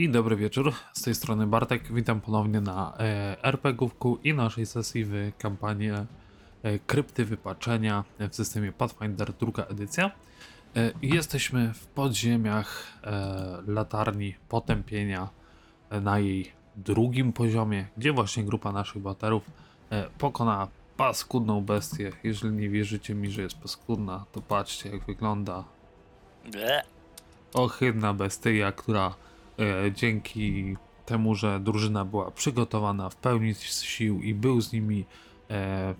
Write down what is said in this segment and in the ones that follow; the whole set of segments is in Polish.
I dobry wieczór, z tej strony Bartek. Witam ponownie na e, RPGówku i naszej sesji w kampanii e, Krypty Wypaczenia w systemie Pathfinder druga edycja. E, jesteśmy w podziemiach e, latarni potępienia e, na jej drugim poziomie, gdzie właśnie grupa naszych baterów e, pokonała paskudną bestię. Jeżeli nie wierzycie mi, że jest paskudna, to patrzcie jak wygląda ohydna bestia, która dzięki temu, że drużyna była przygotowana w pełni z sił i był z nimi e,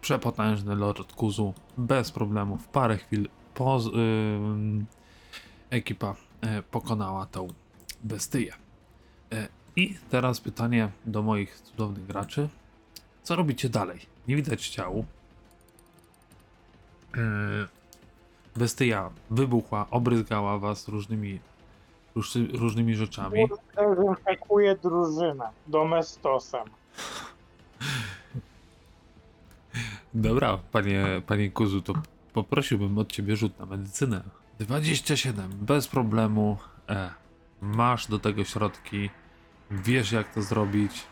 przepotężny Lord Kuzu bez problemu w parę chwil po, ym, ekipa e, pokonała tą bestię. E, I teraz pytanie do moich cudownych graczy. Co robicie dalej? Nie widać. E, bestia wybuchła, obryzgała was różnymi, róż, różnymi rzeczami. Dezynfekuje drużynę domestosem. Dobra, panie, panie Kuzu, to poprosiłbym od ciebie rzut na medycynę. 27, bez problemu. E, masz do tego środki, wiesz jak to zrobić.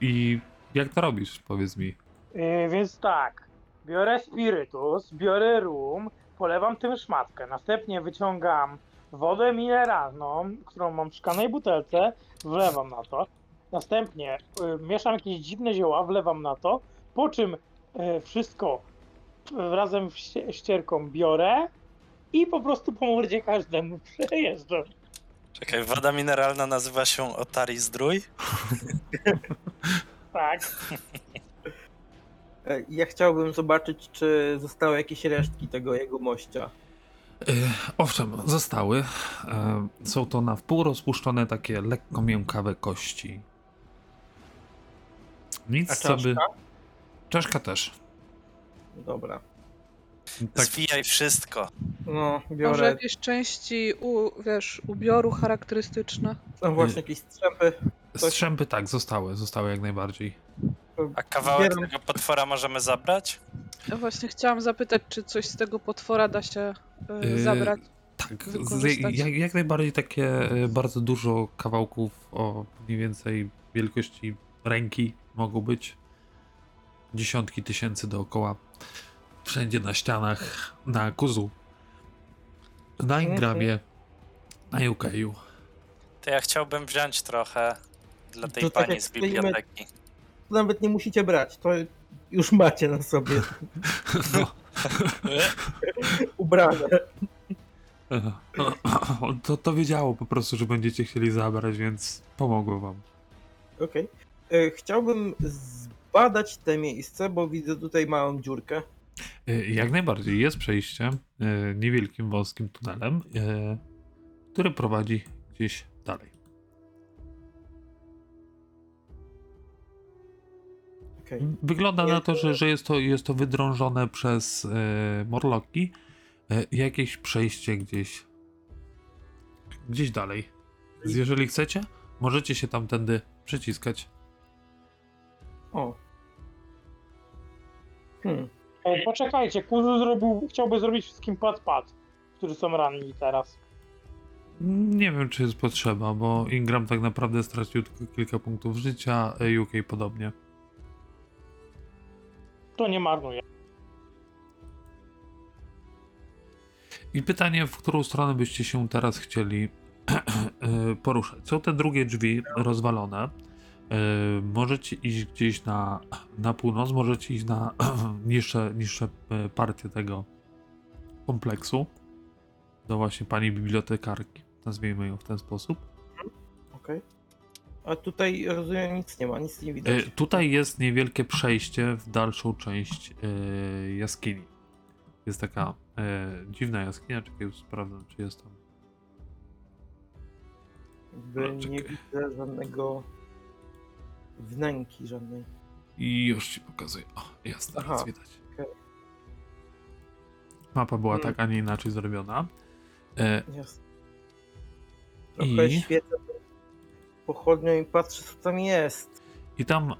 I jak to robisz, powiedz mi. Yy, więc tak, biorę spirytus, biorę rum, polewam tym szmatkę, następnie wyciągam wodę mineralną, którą mam w szklanej butelce, wlewam na to, następnie y, mieszam jakieś dziwne zioła, wlewam na to, po czym y, wszystko y, razem z ście- ścierką biorę i po prostu po mordzie każdemu przejeżdżam. Czekaj, woda mineralna nazywa się Otari Zdrój? Tak, E, Ja chciałbym zobaczyć, czy zostały jakieś resztki tego jego mościa. E, owszem, zostały. E, są to na wpół rozpuszczone takie lekko miękkawe kości. Nic A co by... czaszka? Też. Dobra. Tak, Zwijaj wszystko. No, Może biorę. jakieś części, u, wiesz, ubioru charakterystyczne. Są właśnie jakieś strzępy. strzępy tak, zostały, zostały jak najbardziej. A kawałek Zbieram. tego potwora możemy zabrać? Ja właśnie chciałam zapytać, czy coś z tego potwora da się y, Yy, zabrać. Tak, z, jak, jak najbardziej takie e, bardzo dużo kawałków o mniej więcej wielkości ręki mogą być. Dziesiątki tysięcy dookoła. Wszędzie na ścianach, na kuzu, na Ingramie, na Jukeju. To ja chciałbym wziąć trochę dla tej To tak pani jak z biblioteki. To nawet nie musicie brać, to już macie na sobie No, ubrane. to, to wiedziało po prostu, że będziecie chcieli zabrać, więc pomogło wam. Okej. E, Chciałbym zbadać te miejsce, bo widzę tutaj małą dziurkę. E, Jak najbardziej jest przejście e, niewielkim wąskim tunelem, e, który prowadzi gdzieś dalej. Okej. Wygląda na to, że, że jest, to, jest to wydrążone przez e, morloki. E, jakieś przejście gdzieś gdzieś dalej. Więc Jeżeli chcecie, możecie się tamtędy przyciskać. O. Hmm. Ej, poczekajcie, Kuzu zrobił, chciałby zrobić wszystkim pad-pad, którzy są ranni teraz. Nie wiem, czy jest potrzeba, bo Ingram tak naprawdę stracił tylko kilka punktów życia, e, UK podobnie. To nie marnuje. I pytanie, w którą stronę byście się teraz chcieli e, poruszać? Są te drugie drzwi rozwalone. E, Możecie iść gdzieś na, na północ, możecie iść na niższe, niższe e, partie tego kompleksu. Do właśnie pani bibliotekarki. Nazwijmy ją w ten sposób. Okej. A tutaj rozumiem nic nie ma, nic nie E, widać. Tutaj jest niewielkie przejście w dalszą część e, jaskini. Jest taka e, dziwna jaskinia, czekaj, sprawdzę, czy jest tam. Jakby nie czekaj. widzę żadnego wnęki żadnej. I już ci pokazuję. O, jest, teraz Aha, widać. okej. Mapa była Hmm. tak, a nie inaczej zrobiona. Jasne. I- Trochę świecę pochodnią i patrzę co tam jest. I tam e,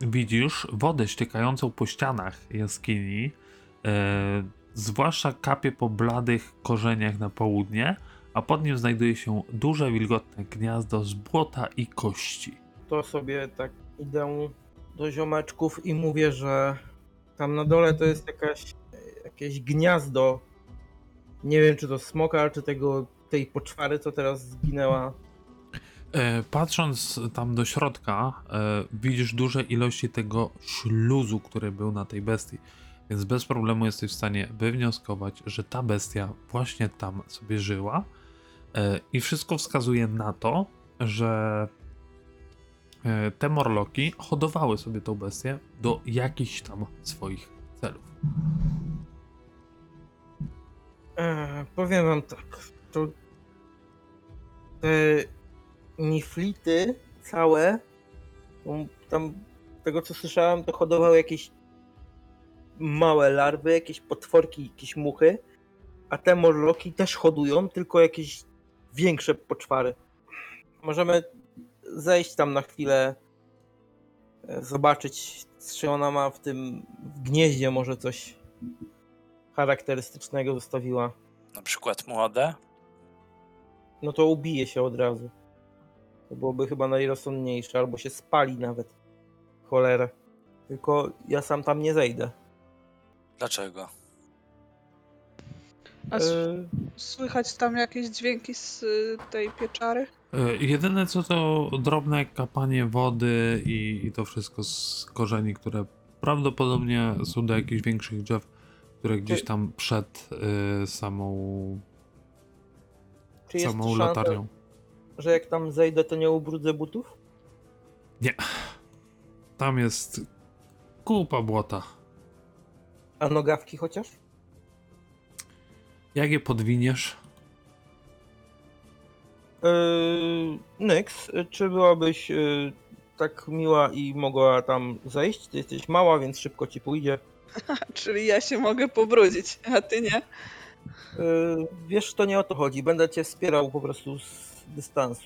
widzisz wodę ściekającą po ścianach jaskini. E, zwłaszcza kapie po bladych korzeniach na południe, a pod nim znajduje się duże, wilgotne gniazdo z błota i kości. To sobie tak idę do ziomeczków i mówię, że tam na dole to jest jakaś, jakieś gniazdo. Nie wiem, czy to smoka, czy tego, tej poczwary, co teraz zginęła. E, patrząc tam do środka, e, widzisz duże ilości tego śluzu, który był na tej bestii. Więc bez problemu jesteś w stanie wywnioskować, że ta bestia właśnie tam sobie żyła. E, I wszystko wskazuje na to, że te morloki hodowały sobie tą bestię do jakichś tam swoich celów. E, powiem wam tak, to te niflity całe, tam tego co słyszałem, to hodowały jakieś małe larwy, jakieś potworki, jakieś muchy, a te morloki też hodują, tylko jakieś większe poczwary. Możemy zejść tam na chwilę, e, zobaczyć, czy ona ma w tym gnieździe może coś charakterystycznego zostawiła. Na przykład młode. no to ubije się od razu. To byłoby chyba najrozsądniejsze, albo się spali nawet. Cholera. Tylko ja sam tam nie zejdę. Dlaczego? A s- E, słychać tam jakieś dźwięki z y, tej pieczary? E, Jedyne co to drobne kapanie wody i, i to wszystko z korzeni, które prawdopodobnie są do jakichś większych drzew, które gdzieś tam przed y, samą, czy jest samą szansa, latarnią. Że jak tam zejdę, to nie ubrudzę butów? Tam jest kupa błota. A nogawki chociaż? Jak je podwiniesz? Yy, Nyx, czy byłabyś yy, tak miła i mogła tam zejść? Ty jesteś mała, więc szybko ci pójdzie. Czyli ja się mogę pobrudzić, a ty nie? Yy, wiesz, to nie o to chodzi. Będę cię wspierał po prostu z dystansu.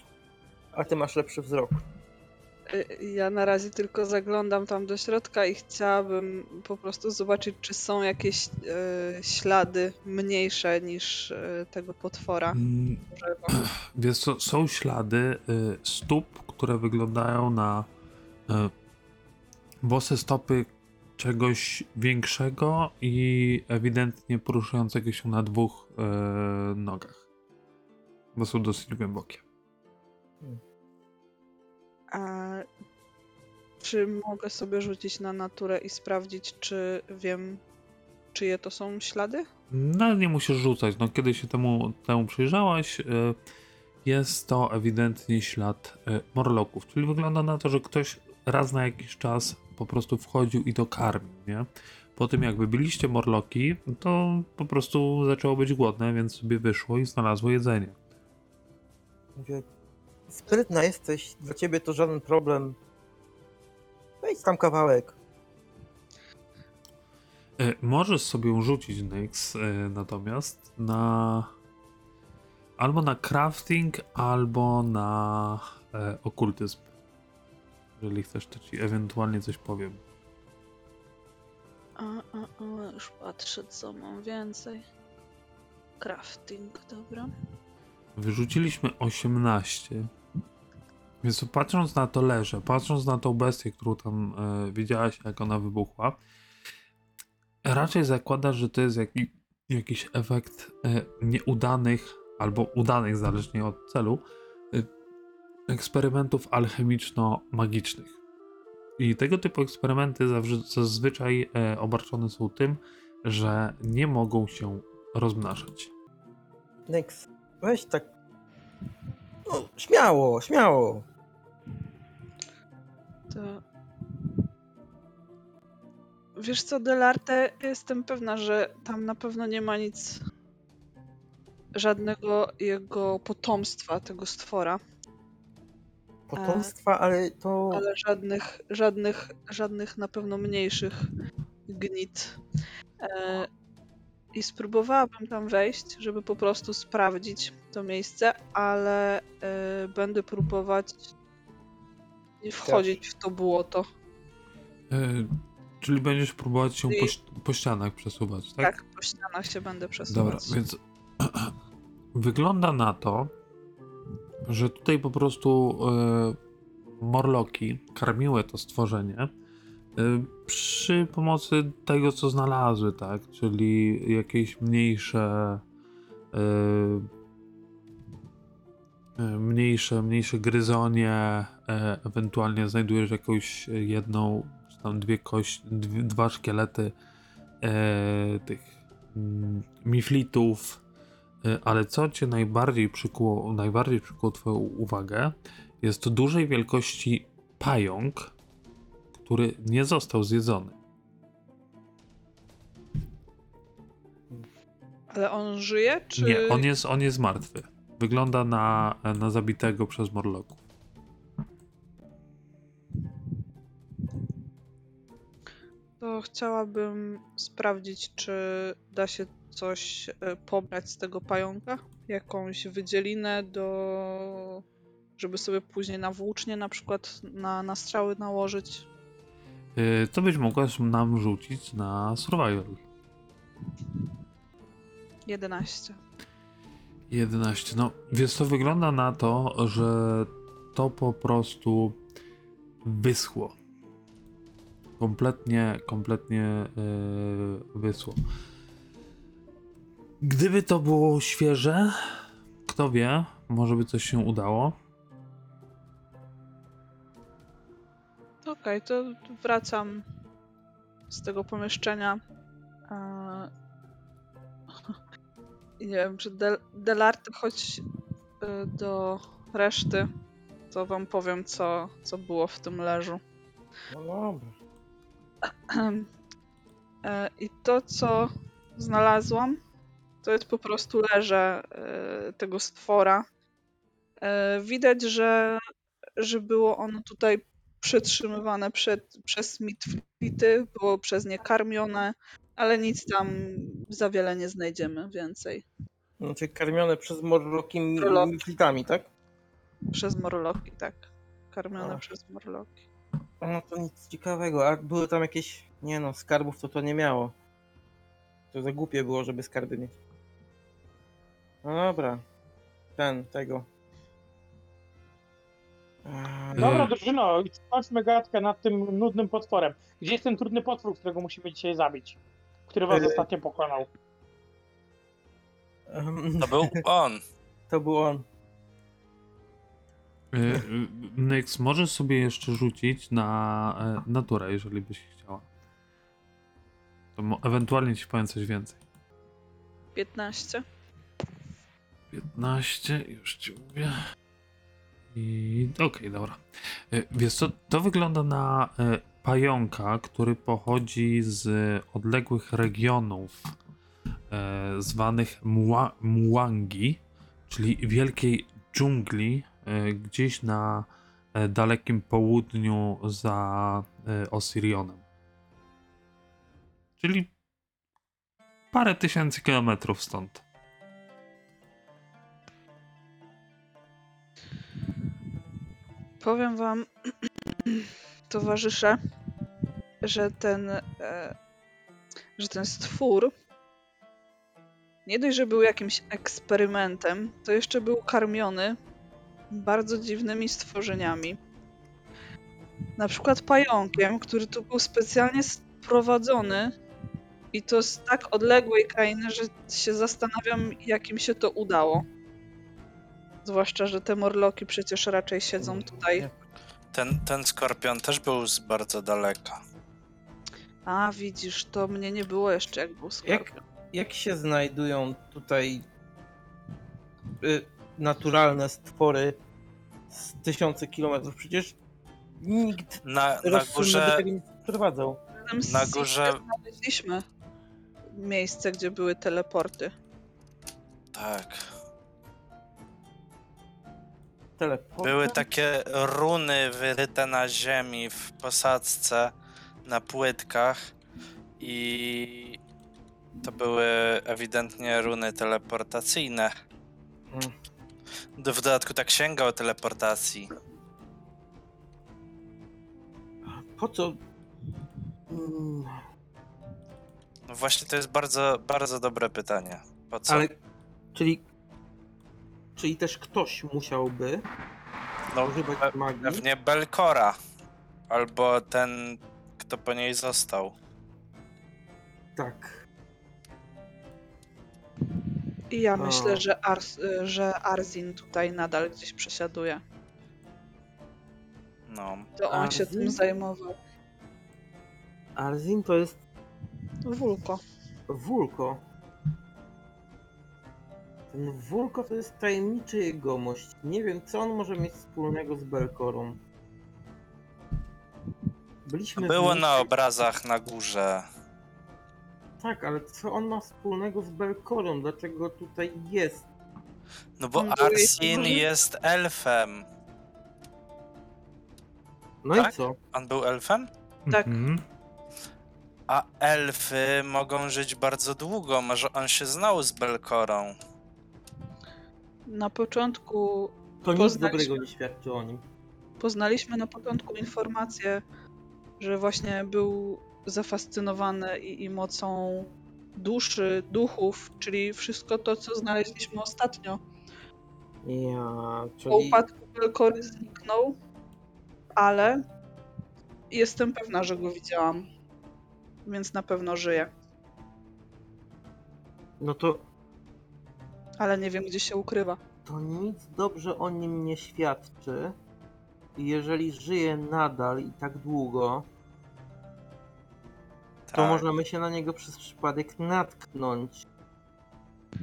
A ty masz lepszy wzrok. Y, Ja na razie tylko zaglądam tam do środka i chciałabym po prostu zobaczyć, czy są jakieś y, ślady mniejsze niż y, tego potwora. Mm, dużego. Wiesz co, są ślady y, stóp, które wyglądają na y, bose stopy czegoś większego i ewidentnie poruszającego się na dwóch y, nogach. Bo są dosyć głębokie. A czy mogę sobie rzucić na naturę i sprawdzić, czy wiem, czyje to są ślady? No nie musisz rzucać, no kiedy się temu, temu przyjrzałaś, y, jest to ewidentnie ślad y, morloków, czyli wygląda na to, że ktoś raz na jakiś czas po prostu wchodził i to karmił, nie? Po tym jak wybiliście morloki, to po prostu zaczęło być głodne, więc sobie wyszło i znalazło jedzenie. Mówię, sprytna jesteś, dla ciebie to żaden problem. Wejdź tam kawałek. Y, Możesz sobie rzucić Nyx y, natomiast na albo na crafting, albo na e, okultyzm. Jeżeli chcesz, to ci ewentualnie coś powiem. A, a, a, już patrzę, co mam więcej. Crafting, dobra. Wyrzuciliśmy 18. Więc patrząc na to leże, patrząc na tą bestię, którą tam e, widziałaś, jak ona wybuchła, raczej zakładasz, że to jest jaki, jakiś efekt e, nieudanych albo udanych, zależnie od celu, e, eksperymentów alchemiczno-magicznych. I tego typu eksperymenty zazwyczaj obarczone są tym, że nie mogą się rozmnażać. Nyx, weź tak. No, śmiało, śmiało. To... Wiesz co, Delarte, jestem pewna, że tam na pewno nie ma nic, żadnego jego potomstwa, tego stwora, Potomstwa, ale to. ale żadnych, żadnych, żadnych na pewno mniejszych gnit. E, I spróbowałabym tam wejść, żeby po prostu sprawdzić to miejsce, ale e, będę próbować nie wchodzić w to błoto. E, czyli będziesz próbować się I- po, po ścianach przesuwać, tak? Tak, po ścianach się będę Dobra, przesuwać. więc wygląda na to, że tutaj po prostu e, morloki karmiły to stworzenie przy pomocy tego, co znalazły, tak? Czyli jakieś mniejsze e, e, mniejsze, mniejsze gryzonie, ewentualnie znajdujesz jakąś jedną, czy tam dwie kości, dwa szkielety e, tych mm, miflitów, E, Ale co cię najbardziej przykuło, najbardziej przykuło twoją uwagę, jest dużej wielkości pająk, który nie został zjedzony. Ale on żyje, czy... Nie, on jest, on jest martwy. Wygląda na, na zabitego przez morloków. To chciałabym sprawdzić, czy da się coś e, pobrać z tego pająka? Jakąś wydzielinę do... żeby sobie później na włócznie na przykład na, na strzały nałożyć. E, To byś mogła nam rzucić na survival. 11. 11. No, więc to wygląda na to, że to po prostu wyschło. Kompletnie, kompletnie yy, wyschło. Gdyby to było świeże, kto wie, może by coś się udało. Okej, to wracam z tego pomieszczenia. Eee, i Nie wiem, czy Del Delarte chodź e, do reszty, to wam powiem, co, co było w tym leżu. No dobra. E, I to, co znalazłam, to jest po prostu leże e, tego stwora. E, Widać, że, że było ono tutaj przetrzymywane przed, przez mitflity, było przez nie karmione, ale nic tam za wiele nie znajdziemy więcej. Znaczy karmione przez morloki mi- Morloki. miflitami, tak? Przez morloki, tak. Karmione A. przez morloki. No to nic ciekawego, a były tam jakieś, nie no, skarbów to to nie miało. To za głupie było, żeby skarby mieć. No dobra. Ten, tego. Eee, Dobra, Mm. drużyno, skończmy gadkę nad tym nudnym potworem. Gdzie jest ten trudny potwór, którego musimy dzisiaj zabić? Który was Yy. ostatnio pokonał? em, To był on. To był on. Yy, Nyx, możesz sobie jeszcze rzucić na e, naturę, jeżeli byś chciała. To ewentualnie ci powiem coś więcej. 15. 15, już ci mówię. I okej, dobra. E, Wiesz co, to wygląda na e, pająka, który pochodzi z odległych regionów e, zwanych Mua, Muangi, czyli wielkiej dżungli gdzieś na dalekim południu za Osirionem. Czyli parę tysięcy kilometrów stąd. Powiem wam, towarzysze, że ten, e, że ten stwór nie dość, że był jakimś eksperymentem, to jeszcze był karmiony bardzo dziwnymi stworzeniami. Na przykład pająkiem, który tu był specjalnie sprowadzony i to z tak odległej krainy, że się zastanawiam, jak im się to udało. Zwłaszcza, że te morloki przecież raczej siedzą tutaj. Ten, ten skorpion też był z bardzo daleka. A, widzisz, to mnie nie było jeszcze, jak był Jak, skorpion. jak się znajdują tutaj y, naturalne stwory z tysiące kilometrów? Przecież nikt Na, na górze, tego nie na górze, Znaleźliśmy miejsce, gdzie były teleporty. tak. Teleport. Były takie runy wyryte na ziemi w posadzce na płytkach i to były ewidentnie runy teleportacyjne. Mm. Do- W dodatku ta księga o teleportacji. Po co? Mm, No właśnie to jest bardzo, bardzo dobre pytanie. Po co? Ale, czyli Czyli też ktoś musiałby No, używać pe- magii. pewnie Belkora. Albo ten, kto po niej został. Tak. I ja myślę, że, Ars, że Arzin tutaj nadal gdzieś przesiaduje. No. To on się Arzin? tym zajmował. Arzin to jest Wulko. Wulko. Ten Wulko to jest tajemniczy jegomość. Nie wiem, co on może mieć wspólnego z Belkorą. Byliśmy Było nim- na obrazach na górze. Tak, ale co on ma wspólnego z Belkorą? Dlaczego tutaj jest? No bo jej Arsin jest elfem. No Tak? i co? On był elfem? Tak. Mhm. A elfy mogą żyć bardzo długo. Może on się znał z Belkorą. Na początku To nic dobrego nie świadczy o nim. poznaliśmy na początku informację, że właśnie był zafascynowany i, i mocą duszy, duchów, czyli wszystko to, co znaleźliśmy ostatnio. Ja, Po czyli... upadku Belkory zniknął, ale jestem pewna, że go widziałam. Więc na pewno żyje. No to, Ale nie wiem, gdzie się ukrywa. to nic dobrze o nim nie świadczy. I jeżeli żyje nadal i tak długo, to Tak. możemy się na niego przez przypadek natknąć.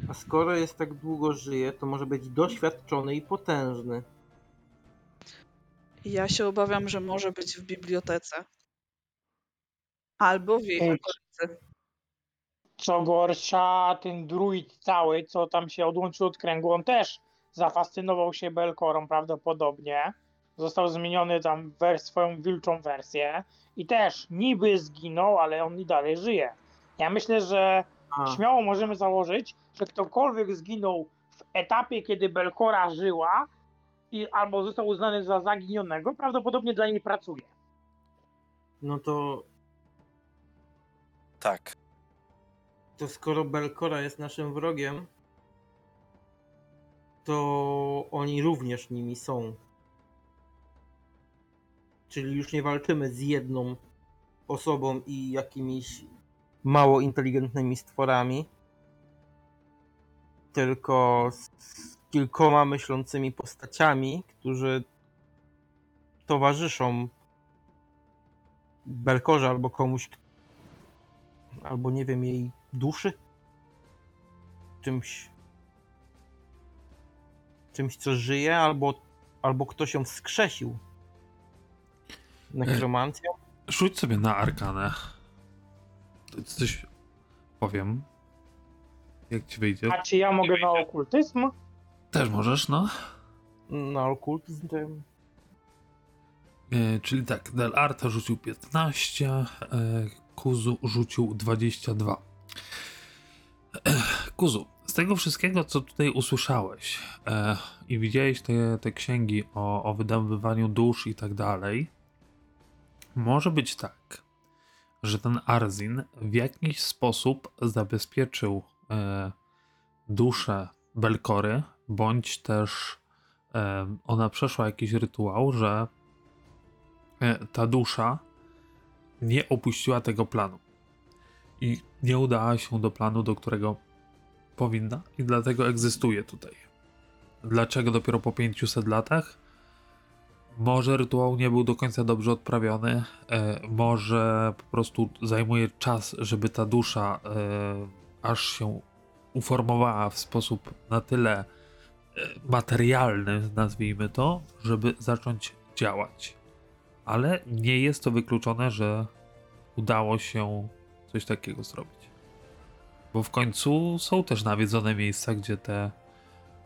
A skoro jest tak długo żyje, to może być doświadczony i potężny. Ja się obawiam, że może być w bibliotece. Albo w jej Ej, okolicy. Co gorsza, ten druid cały, co tam się odłączył od kręgu, on też zafascynował się Belkorą prawdopodobnie. Został zmieniony tam w swoją wilczą wersję i też niby zginął, ale on i dalej żyje. Ja myślę, że A, śmiało możemy założyć, że ktokolwiek zginął w etapie, kiedy Belkora żyła i albo został uznany za zaginionego, prawdopodobnie dla niej pracuje. no to, Tak. To skoro Belkora jest naszym wrogiem, to oni również nimi są. Czyli już nie walczymy z jedną osobą i jakimiś mało inteligentnymi stworami, tylko z kilkoma myślącymi postaciami, którzy towarzyszą Belkorze albo komuś, albo nie wiem, jej duszy? Czymś. Czymś, co żyje, albo, albo ktoś ją wskrzesił. Nekromancją? Rzuć sobie na arkanę. To Coś powiem. Jak ci wyjdzie? A czy ja mogę na okultyzm? Też możesz, no. Na okultyzm to... E, czyli tak, Del Arta rzucił 15, e, Kuzu rzucił 22. Kuzu, z tego wszystkiego, co tutaj usłyszałeś e, i widziałeś te, te księgi o, o wydobywaniu dusz i tak dalej, może być tak, że ten Arzin w jakiś sposób zabezpieczył e, duszę Belkory, bądź też e, ona przeszła jakiś rytuał, że e, ta dusza nie opuściła tego planu i nie udała się do planu, do którego powinna, i dlatego egzystuje tutaj. Dlaczego dopiero po 500 latach? Może rytuał nie był do końca dobrze odprawiony, e, może po prostu zajmuje czas, żeby ta dusza e, aż się uformowała w sposób na tyle e, materialny, nazwijmy to, żeby zacząć działać ale nie jest to wykluczone, że udało się coś takiego zrobić. Bo w końcu są też nawiedzone miejsca, gdzie te,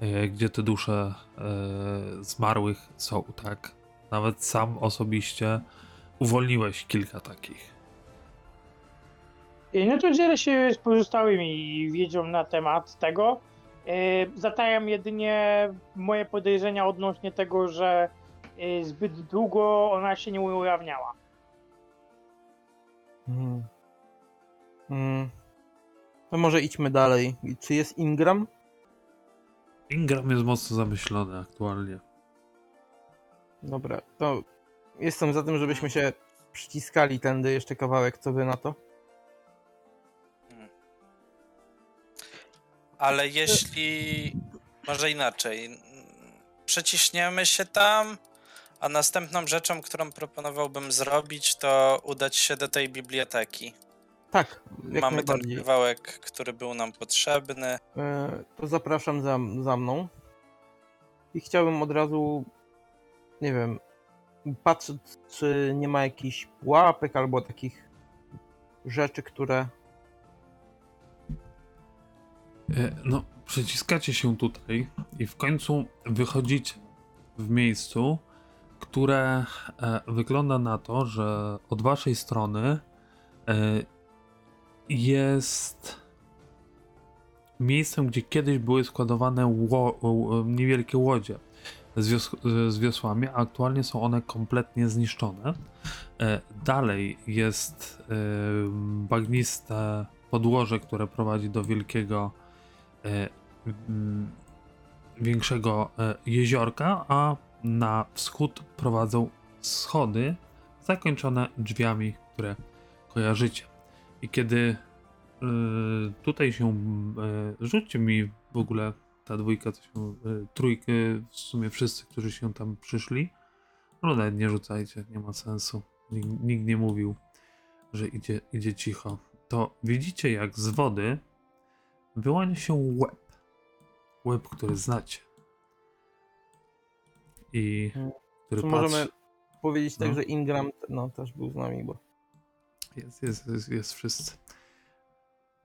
e, gdzie te dusze e, zmarłych są, tak? Nawet sam osobiście uwolniłeś kilka takich. I No to dzielę się z pozostałymi wiedzą na temat tego. Zatajam jedynie moje podejrzenia odnośnie tego, że zbyt długo ona się nie ujawniała. Hmm. Hmm. To może idźmy dalej. Czy jest Ingram? Ingram jest mocno zamyślony aktualnie. Dobra, to jestem za tym, żebyśmy się przyciskali tędy jeszcze kawałek, co wy na to? Ale jeśli. Może inaczej. Przeciśniemy się tam, a następną rzeczą, którą proponowałbym zrobić, to udać się do tej biblioteki. Tak, jak Mamy ten kawałek, który był nam potrzebny. E, to zapraszam za, za mną. I chciałbym od razu, nie wiem, patrzeć, czy nie ma jakichś pułapek albo takich rzeczy, które. E, No, przeciskacie się tutaj i w końcu wychodzicie w miejscu, które e, wygląda na to, że od waszej strony e, jest miejscem, gdzie kiedyś były składowane niewielkie łodzie z, wios, z wiosłami, a aktualnie są one kompletnie zniszczone. E, Dalej jest e, bagniste podłoże, które prowadzi do wielkiego e, mm, większego jeziorka, a na wschód prowadzą schody zakończone drzwiami, które kojarzycie. I kiedy e, tutaj się e, rzućcie mi w ogóle ta dwójka, co się, e, trójkę, w sumie wszyscy, którzy się tam przyszli, no nawet nie rzucajcie, nie ma sensu. Nikt, nikt nie mówił, że idzie, idzie cicho. To widzicie, jak z wody wyłania się łeb. Łeb, który znacie. I Hmm. który Czy patrzy. możemy powiedzieć tak, No. że Ingram no, też był z nami, bo. Jest, jest, jest, jest wszyscy.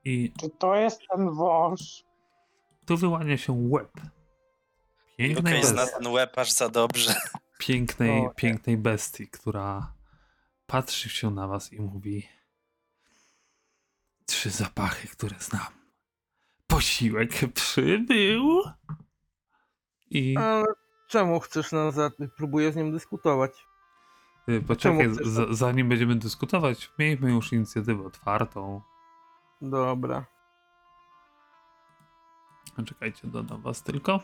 I Czy to jest ten wąż? tu wyłania się łeb. Pięknej, Okej, zna bestii, ten łeb aż za dobrze. pięknej, O, nie. pięknej bestii, która patrzy się na was i mówi trzy zapachy, które znam. Posiłek przybył. I Ale czemu chcesz nas za... Próbuję z nim dyskutować. Y, poczekaj, z, zanim będziemy dyskutować, miejmy już inicjatywę otwartą. Dobra. Czekajcie, dodam was tylko.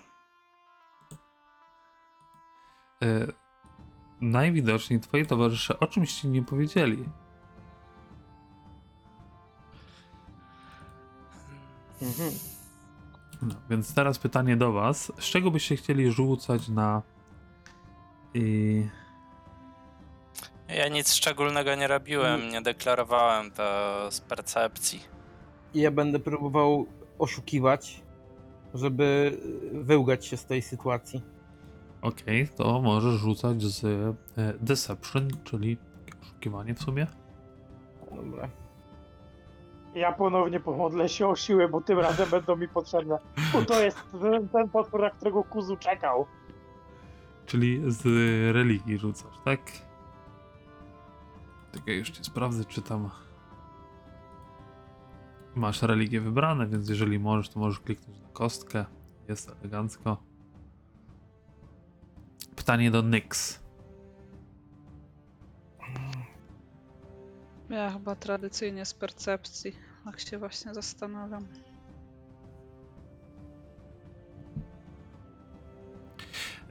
E, najwidoczniej twoi towarzysze o czymś ci nie powiedzieli. Mhm. No, więc teraz pytanie do was. Z czego byście chcieli rzucać na... I... Ja nic szczególnego nie robiłem, nie deklarowałem to z percepcji. I ja będę próbował oszukiwać, żeby wyłgać się z tej sytuacji. Okej, to możesz rzucać z e, Deception, czyli oszukiwanie w sumie. Dobra. Ja ponownie pomodlę się o siłę, bo tym razem będą mi potrzebne. Bo to jest ten, ten potwór, na którego Kuzu czekał. Czyli z religii rzucasz, tak? Czekaj, już ci sprawdzę, czy tam masz religię wybrane, więc jeżeli możesz, to możesz kliknąć na kostkę. Jest elegancko. Pytanie do Nyx. Ja chyba tradycyjnie z percepcji. Tak się właśnie zastanawiam.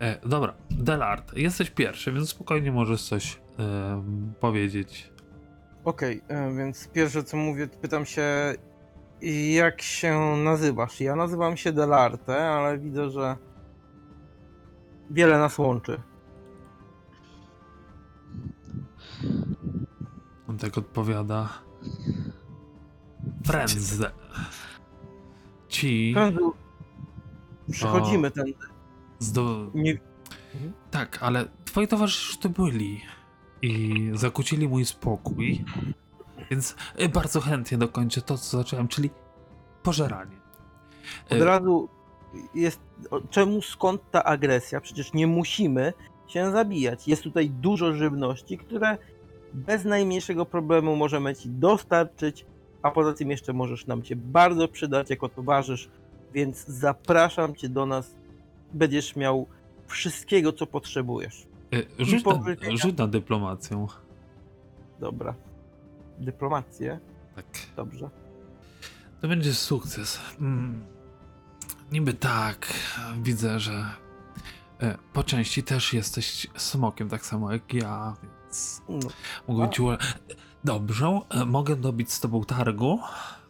E, dobra, Delart, jesteś pierwszy, więc spokojnie możesz coś powiedzieć. Okej, e, więc pierwsze co mówię, pytam się, jak się nazywasz? Ja nazywam się Delarte, ale widzę, że wiele nas łączy. On tak odpowiada. Frędze. Ci Prędzej Przechodzimy ten. zdo... Nie, Tak, ale twoi towarzysze już tu byli i zakłócili mój spokój, więc e, bardzo chętnie dokończę to, co zacząłem, czyli pożeranie. od E, razu jest. Czemu skąd ta agresja? Przecież nie musimy się zabijać. Jest tutaj dużo żywności, które bez najmniejszego problemu możemy ci dostarczyć, a poza tym jeszcze możesz nam się bardzo przydać jako towarzysz, więc zapraszam cię do nas. Będziesz miał wszystkiego, co potrzebujesz. E, Rzuć na, rzuć na dyplomację. Dobra. Dyplomację. Tak. Dobrze. To będzie sukces. Mm. Niby tak, widzę, że e, po części też jesteś smokiem, tak samo jak ja, więc No, mógłbym ci... ua- Dobrze, e, mogę dobić z tobą targu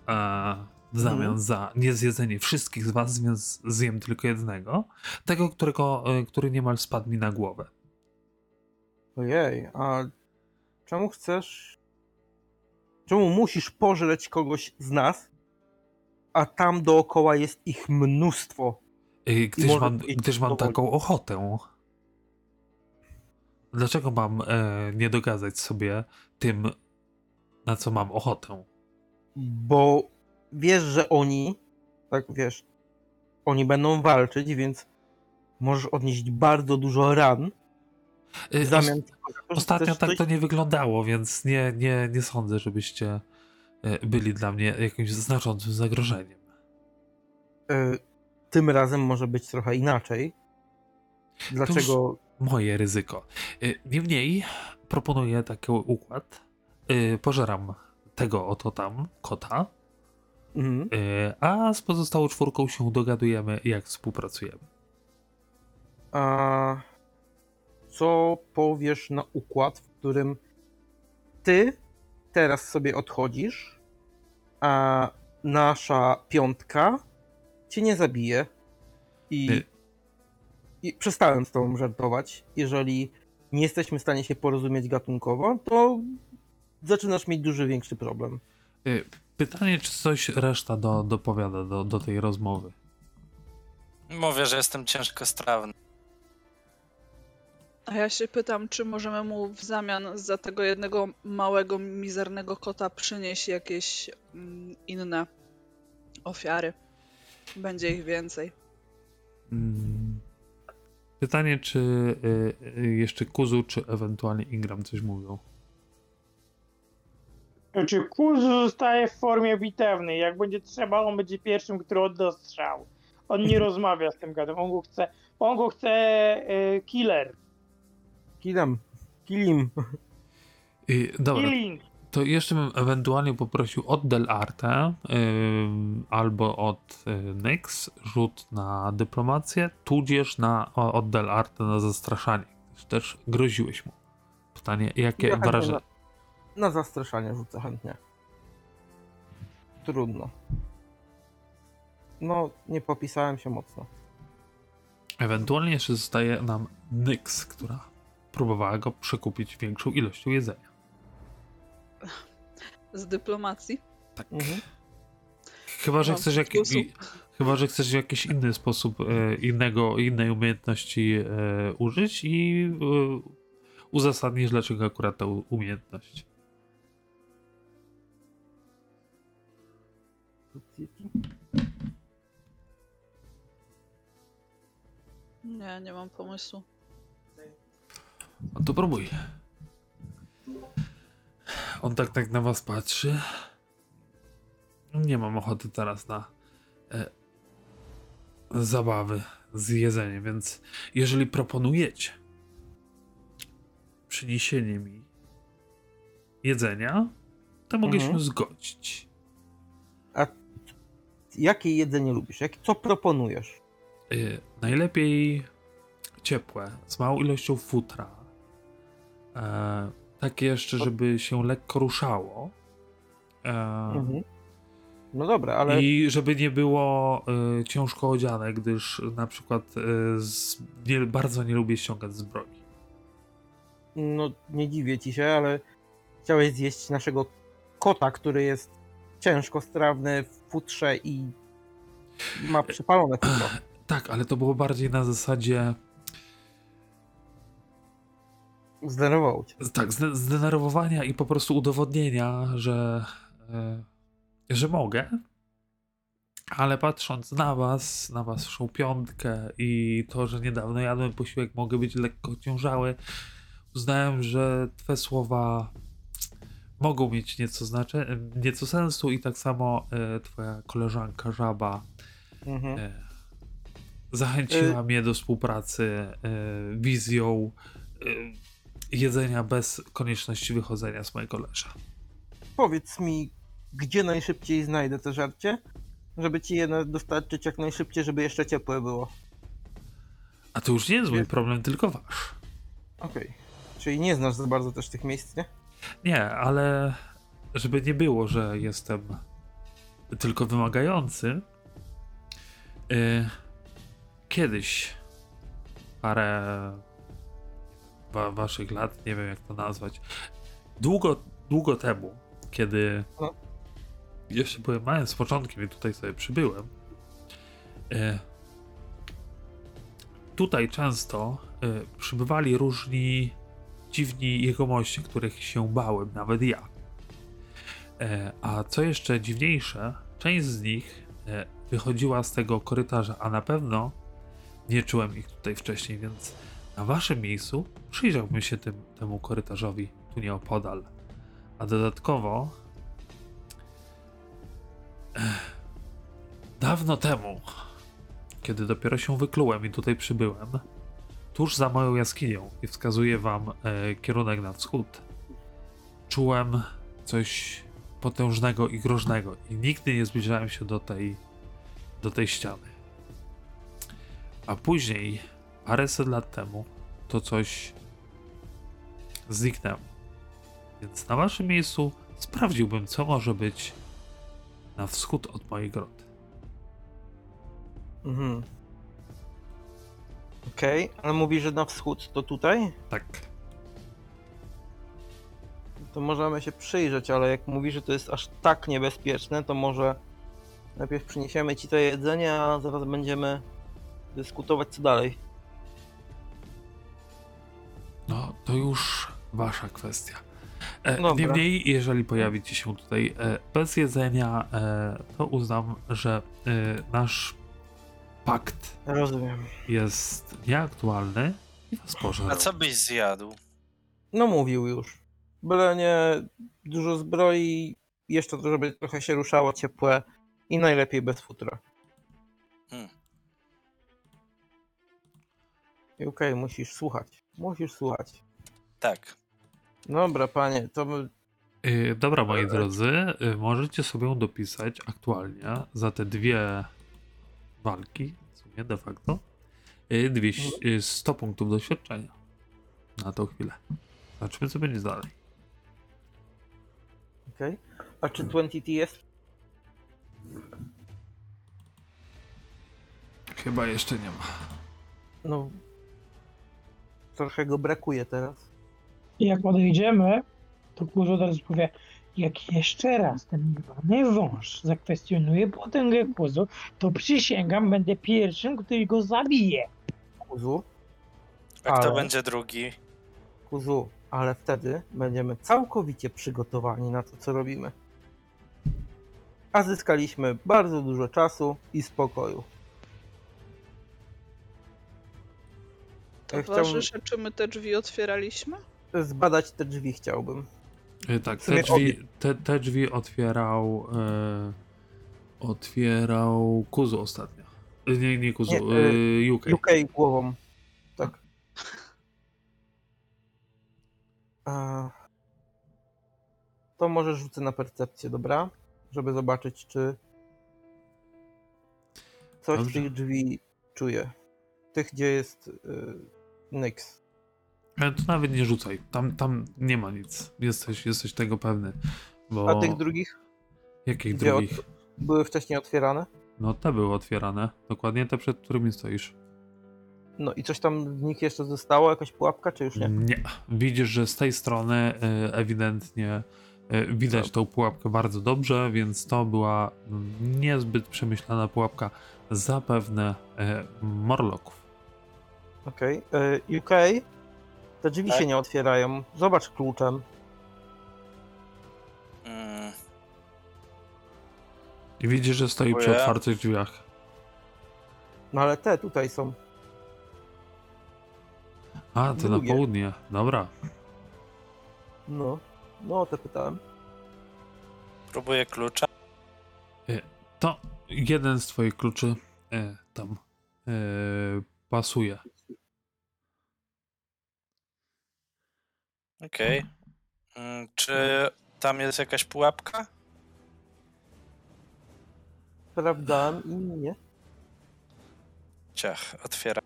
e, w zamian Mhm. za niezjedzenie wszystkich z was, więc zjem tylko jednego. Tego, którego, który niemal spadł mi na głowę. Ojej, a czemu chcesz... Czemu musisz pożreć kogoś z nas, a tam dookoła jest ich mnóstwo? E, Gdyż mam, gdyż mam taką ochotę. Dlaczego mam e, nie dogadzać sobie tym, na co mam ochotę? Bo wiesz, że oni, tak wiesz, oni będą walczyć, więc możesz odnieść bardzo dużo ran Tego, że Ostatnio tak to nie wyglądało, więc nie, nie, nie sądzę, żebyście e, byli dla mnie jakimś znaczącym zagrożeniem. y, tym razem może być trochę inaczej. Dlaczego? Moje ryzyko. Niemniej proponuję taki układ. Pożeram tego oto tam kota, Mhm. a z pozostałą czwórką się dogadujemy, jak współpracujemy. A co powiesz na układ, w którym ty teraz sobie odchodzisz, a nasza piątka cię nie zabije i, i przestałem z tobą żartować. Jeżeli nie jesteśmy w stanie się porozumieć gatunkowo, to zaczynasz mieć duży, większy problem. E, Pytanie, czy coś reszta do, dopowiada do, do tej rozmowy. Mówię, że jestem ciężko strawny. A ja się pytam, czy możemy mu w zamian za tego jednego małego, mizernego kota przynieść jakieś mm, inne ofiary. Będzie ich więcej. Mm. Pytanie, czy y, y, jeszcze Kuzu, czy ewentualnie Ingram coś mówią. Znaczy, kurz zostaje w formie bitewnej. Jak będzie trzeba, on będzie pierwszym, który odda strzał. On nie rozmawia z tym gadem. On go chce. On go chce e, killer. Killam. Killim. Y, dobra, Killing. to jeszcze bym ewentualnie poprosił od Del Arte ym, albo od y, Nyx rzut na dyplomację, tudzież na, o, od Del Arte na zastraszanie. Też groziłeś mu. Pytanie, jakie Ja wrażenie... Na, na zastraszanie rzucę chętnie. Trudno. No, nie popisałem się mocno. Ewentualnie jeszcze zostaje nam Nyx, która próbowała go przekupić większą ilością jedzenia. Z dyplomacji. Tak. Mhm. Chyba, że Mam chcesz jak... i- Chyba, że chcesz w jakiś inny sposób e, innego, innej umiejętności e, użyć i e, uzasadnisz, dlaczego akurat ta umiejętność. Nie, nie mam pomysłu. No to próbuj. On tak tak na was patrzy. Nie mam ochoty teraz na e, zabawy z jedzeniem, więc jeżeli proponujecie przyniesienie mi jedzenia, to mogę Mhm. się zgodzić. Jakie jedzenie lubisz? Jak, co proponujesz? Y, najlepiej ciepłe, z małą ilością futra. E, takie jeszcze, żeby się lekko ruszało. E, Mhm. No dobra, ale I żeby nie było y, ciężko odziane, gdyż na przykład y, z, nie, bardzo nie lubię ściągać zbroi. no nie dziwię ci się, ale chciałeś zjeść naszego kota, który jest ciężko strawny w futrze i ma przypalone futro. Tak, ale to było bardziej na zasadzie Zdenerwował cię. tak, zde- zdenerwowania i po prostu udowodnienia, że, e, że mogę. Ale patrząc na was, na waszą piątkę i to, że niedawno jadłem posiłek, mogę być lekko ciężały, uznałem, że te słowa mogą mieć nieco, znacze, nieco sensu i tak samo e, twoja koleżanka Żaba Mhm. e, zachęciła mnie do współpracy e, wizją jedzenia bez konieczności wychodzenia z mojego leża. Powiedz mi, gdzie najszybciej znajdę te żarcie? Żeby ci je dostarczyć jak najszybciej, żeby jeszcze ciepłe było. A to już nie jest mój problem, tylko wasz. Okej. Czyli nie znasz za bardzo też tych miejsc, nie? Nie, ale żeby nie było, że jestem tylko wymagający, y, kiedyś parę wa- waszych lat, nie wiem jak to nazwać, długo, długo temu, kiedy No. jeszcze byłem małym z początkiem i tutaj sobie przybyłem, y, tutaj często y, przybywali różni dziwni jegomości, których się bałem, nawet ja. E, a co jeszcze dziwniejsze, część z nich e, wychodziła z tego korytarza, a na pewno nie czułem ich tutaj wcześniej, więc na waszym miejscu przyjrzałbym się tym, temu korytarzowi tu nieopodal. A dodatkowo Ech, dawno temu, kiedy dopiero się wyklułem i tutaj przybyłem, tuż za moją jaskinią i wskazuję wam e, kierunek na wschód, czułem coś potężnego i groźnego i nigdy nie zbliżałem się do tej, do tej ściany. A później, paręset lat temu, to coś zniknęło. Więc na waszym miejscu sprawdziłbym, co może być na wschód od mojej groty. Mhm. Okej, ale mówisz, że na wschód to tutaj? Tak. To możemy się przyjrzeć, ale jak mówisz, że to jest aż tak niebezpieczne, to może najpierw przyniesiemy ci to jedzenie, a zaraz będziemy dyskutować co dalej. To już wasza kwestia. E, niemniej, jeżeli pojawicie się tutaj e, bez jedzenia, e, to uznam, że e, nasz pakt Rozumiem. jest nieaktualny i was. A co byś zjadł? No mówił już. Byle nie dużo zbroi, jeszcze to, żeby trochę się ruszało ciepłe i najlepiej bez futra. Hmm. I Okej, musisz słuchać. Musisz słuchać. Tak. Dobra, panie, to. E, dobra, moi drodzy, e, możecie sobie dopisać aktualnie za te dwie walki, w sumie de facto, dwie, e, 100 punktów doświadczenia na tą chwilę. Zobaczymy, co będzie dalej. Okej. A czy 20T jest? Chyba jeszcze nie ma. No... Trochę go brakuje teraz. I jak podejdziemy, to kurz od razu powie, jak jeszcze raz ten jebany wąż zakwestionuje potęgę kuzu, to przysięgam, będę pierwszym, który go zabije. Kuzu, A kto Ale- będzie drugi? kuzu, ale wtedy będziemy całkowicie przygotowani na to, co robimy. A zyskaliśmy bardzo dużo czasu i spokoju. Ja chciałbym Towarzysze, czy my te drzwi otwieraliśmy? Zbadać te drzwi, chciałbym. E, Tak, te drzwi, te, te drzwi otwierał. E, otwierał Kuzu ostatnio. E, Nie, nie Kuzu, Nie, e, UK. UK głową. Tak. A... To może rzucę na percepcję, dobra? Żeby zobaczyć, czy coś z Dobrze. tych drzwi czuję. Tych, gdzie jest y, Nyx. E, To nawet nie rzucaj. Tam, tam nie ma nic. Jesteś, jesteś tego pewny. Bo... A tych drugich Jakich drugich? od- były wcześniej otwierane? No te były otwierane. Dokładnie te, przed którymi stoisz. No i coś tam w nich jeszcze zostało? Jakaś pułapka, czy już nie? Nie. Widzisz, że z tej strony e, ewidentnie e, widać tą pułapkę bardzo dobrze, więc to była mm, niezbyt przemyślana pułapka. Zapewne Morloków. Okej. Y, UK? Te drzwi Tak. się nie otwierają. Zobacz kluczem. Mm, I widzisz, że stoi przy Dziękuję. otwartych drzwiach. No ale te tutaj są. A, to na Drugie. południe. Dobra. No. No, o te pytałem. próbuję klucza. To jeden z twoich kluczy e, tam e, pasuje. Okej. Mm, Czy tam jest jakaś pułapka? sprawdzałem i nie. Ciach, otwieram.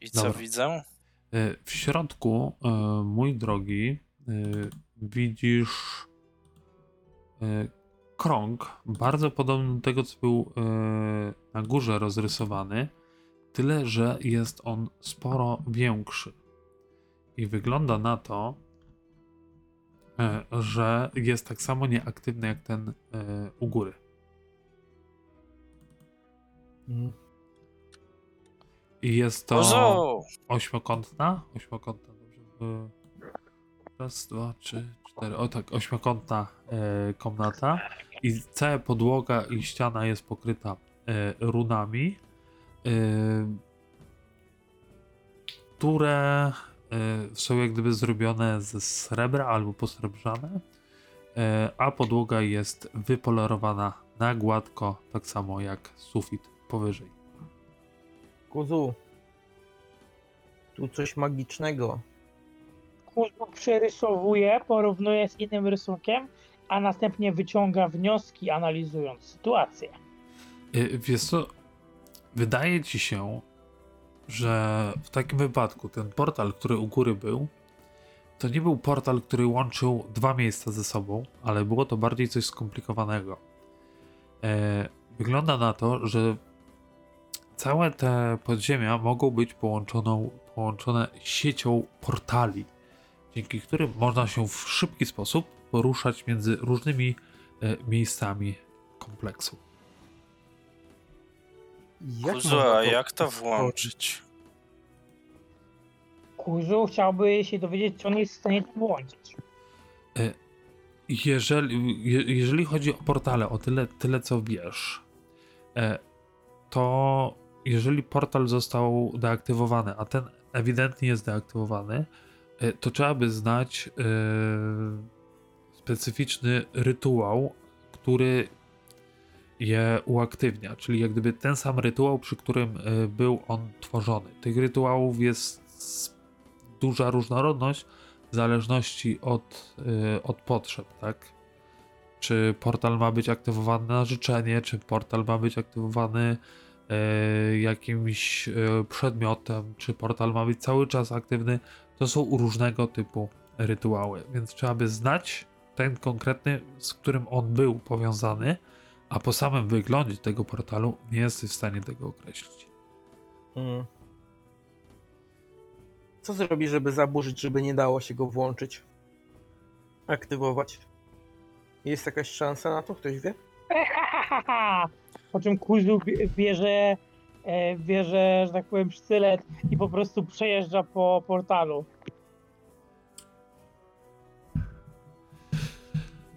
I co Dobra. widzę? E, W środku, e, mój drogi, e, widzisz e, krąg, bardzo podobny do tego, co był e, na górze rozrysowany, tyle że jest on sporo większy. I wygląda na to, e, że jest tak samo nieaktywny jak ten e, u góry. Mm. I jest to. Ośmiokątna? Ośmiokątna, dobrze. Y, Raz, dwa, trzy, cztery. O tak, ośmiokątna e, komnata. I cała podłoga i ściana jest pokryta e, runami, e, które e, są jak gdyby zrobione ze srebra albo posrebrzane, e, a podłoga jest wypolerowana na gładko, tak samo jak sufit powyżej. Kuzu. Tu coś magicznego. Kuźbu przerysowuje, porównuje z innym rysunkiem, a następnie wyciąga wnioski, analizując sytuację. Y, Wiesz co, wydaje ci się, że w takim wypadku ten portal, który u góry był, to nie był portal, który łączył dwa miejsca ze sobą, ale było to bardziej coś skomplikowanego. E, wygląda na to, że całe te podziemia mogą być połączoną, połączone siecią portali, dzięki którym można się w szybki sposób poruszać między różnymi e, miejscami kompleksu. Jak Kuzu, a jak to włączyć? Kuzu chciałby się dowiedzieć, czy on jest w stanie to włączyć. Jeżeli, je, jeżeli chodzi o portale, o tyle, tyle co wiesz, e, to jeżeli portal został deaktywowany, a ten ewidentnie jest deaktywowany, e, to trzeba by znać e, specyficzny rytuał, który je uaktywnia, czyli jak gdyby ten sam rytuał, przy którym e, był on tworzony. Tych rytuałów jest duża różnorodność, w zależności od, y, od potrzeb, tak? Czy portal ma być aktywowany na życzenie, czy portal ma być aktywowany y, jakimś y, przedmiotem, czy portal ma być cały czas aktywny. To są różnego typu rytuały, więc trzeba by znać ten konkretny, z którym on był powiązany, a po samym wyglądzie tego portalu nie jesteś w stanie tego określić. Mm. Co zrobi, żeby zaburzyć, żeby nie dało się go włączyć? Aktywować? Jest jakaś szansa na to? Ktoś wie? Po czym Kuzu bie- bierze, e, bierze, że tak powiem, sztylet i po prostu przejeżdża po portalu.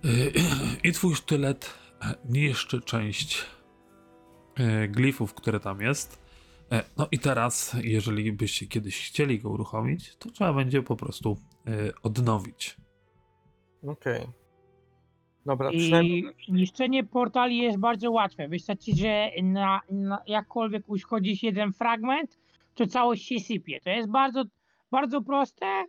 I twój sztylet niszczy część yy, glifów, które tam jest. E, No i teraz, jeżeli byście kiedyś chcieli go uruchomić, to trzeba będzie po prostu odnowić. Okej. Dobra, przynajmniej... I niszczenie portali jest bardzo łatwe. Wystarczy, że na, na jakkolwiek uszkodzi się jeden fragment, to całość się sypie. To jest bardzo, bardzo proste, e,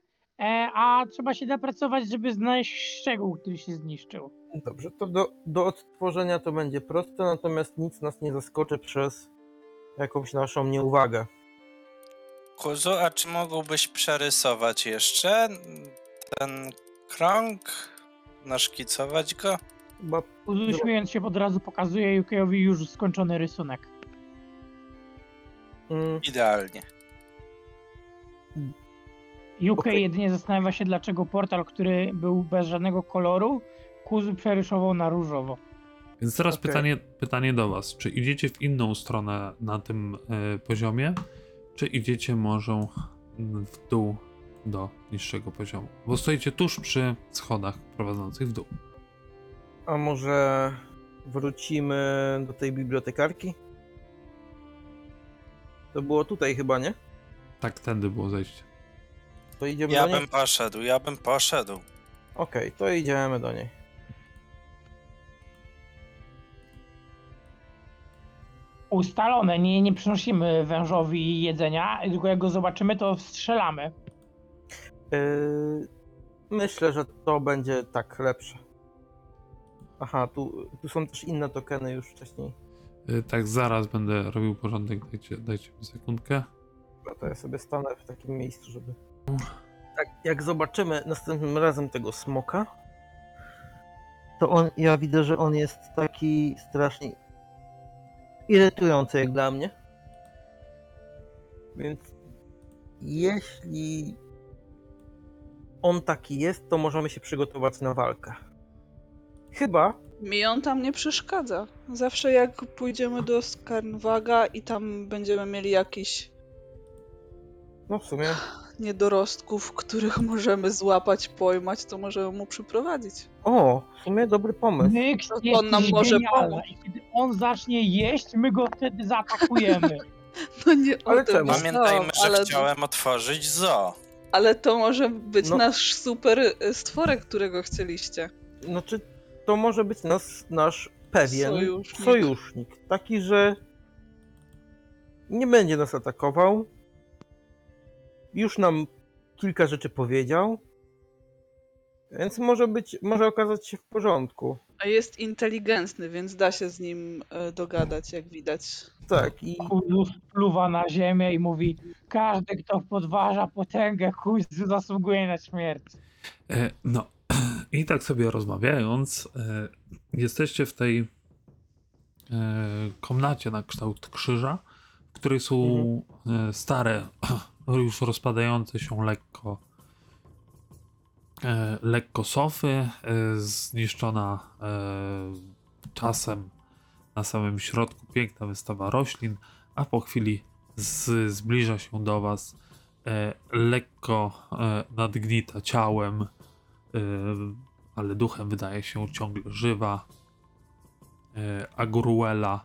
a trzeba się napracować, żeby znaleźć szczegół, który się zniszczył. Dobrze, to do, do odtworzenia to będzie proste, natomiast nic nas nie zaskoczy przez jakąś naszą nieuwagę. Kuzu, a czy mógłbyś przerysować jeszcze ten krąg? Naszkicować go? Chyba Kuzu śmiejąc się od razu pokazuje Yukejowi już skończony rysunek. mm, Idealnie. UK jedynie zastanawia się, dlaczego portal, który był bez żadnego koloru, Kuzu przerysował na różowo. Więc teraz Okej. pytanie, pytanie do was. Czy idziecie w inną stronę na tym e, poziomie, czy idziecie może w dół do niższego poziomu? Bo stoicie tuż przy schodach prowadzących w dół. a może wrócimy do tej bibliotekarki? To było tutaj chyba, nie? Tak, tędy było zejście. To idziemy Ja do niej? bym poszedł, ja bym poszedł. Okej, to idziemy do niej. Ustalone, nie, nie przynosimy wężowi jedzenia, tylko jak go zobaczymy, to strzelamy. Yy, myślę, że to będzie tak lepsze. Aha, tu, tu są też inne tokeny już wcześniej. Y, tak, zaraz będę robił porządek, dajcie, dajcie mi sekundkę. Dobra, to ja sobie stanę w takim miejscu, żeby... Tak, jak zobaczymy następnym razem tego smoka, to on, ja widzę, że on jest taki strasznie irytujący jak dla mnie. Więc jeśli on taki jest, to możemy się przygotować na walkę. Chyba, Mi on tam nie przeszkadza. Zawsze jak pójdziemy do Skarnwaga i tam będziemy mieli jakiś no w sumie, niedorostków, których możemy złapać, pojmać, to możemy mu przyprowadzić. o, w sumie dobry pomysł. Nyx To jest on nam może genialna pomóc. i kiedy on zacznie jeść, my go wtedy zaatakujemy. No nie o Ale tym czemu? Pamiętajmy, że ale, chciałem otworzyć zoo. ale to może być No. nasz super y, stworek, którego chcieliście. Znaczy, to może być nas, nasz pewien Sojusznik. sojusznik. Taki, że nie będzie nas atakował. Już nam kilka rzeczy powiedział. Więc może być, może okazać się w porządku. A jest inteligentny, więc da się z nim e, dogadać, jak widać. Tak, i Kuzu spluwa na ziemię i mówi każdy, kto podważa potęgę Kuzu zasługuje na śmierć. E, No, i tak sobie rozmawiając, e, jesteście w tej e, komnacie na kształt krzyża, w której są e, stare, już rozpadające się lekko e, lekko sofy, e, zniszczona e, czasem na samym środku piękna wystawa roślin, a po chwili z, zbliża się do was e, lekko e, nadgnita ciałem, e, ale duchem wydaje się ciągle żywa. E, Aguruela,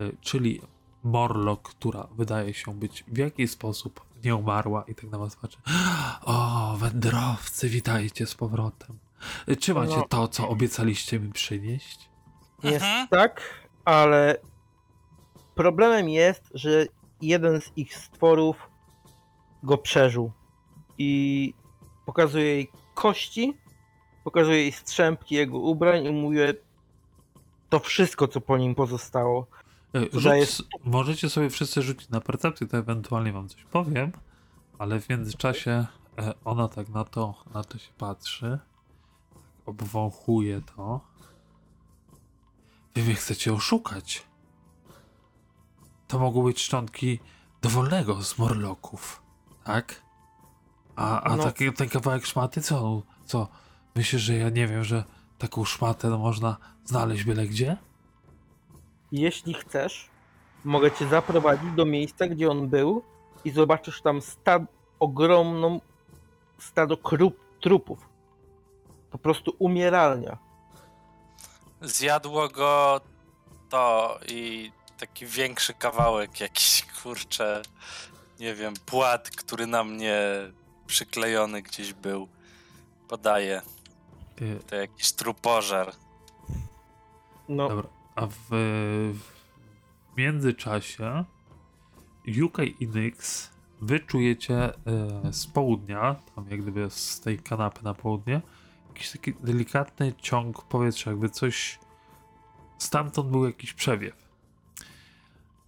e, czyli Morlock, która wydaje się być w jakiś sposób nie umarła i tak na was patrzy. O, wędrowcy, witajcie z powrotem. Czy macie No. to, co obiecaliście mi przynieść? jest Mhm. tak, ale problemem jest, że jeden z ich stworów go przeżył. I pokazuje jej kości, pokazuje jej strzępki jego ubrań i mówi to wszystko, co po nim pozostało. E, Że Rzuć, jest- Możecie sobie wszyscy rzucić na percepcję, to ewentualnie wam coś powiem, ale w międzyczasie e, ona tak na to, na to się patrzy, tak obwąchuje to. Wy mnie chcecie oszukać. To mogą być szczątki dowolnego z morloków, tak? A, a No. taki, ten kawałek szmaty, co? Co? Myślisz, że ja nie wiem, że taką szmatę można znaleźć byle gdzie? Jeśli chcesz, mogę cię zaprowadzić do miejsca, gdzie on był i zobaczysz tam stad, ogromną stado krup, trupów. Po prostu umieralnia. Zjadło go to i taki większy kawałek, jakiś kurczę, nie wiem, płat, który na mnie przyklejony gdzieś był. Podaje. Y, To jakiś trupożer. No, Dobra, a w, w międzyczasie UK i Nyx wy czujecie e, z południa, tam jak gdyby z tej kanapy na południe, jakiś taki delikatny ciąg powietrza, jakby coś stamtąd był jakiś przewiew.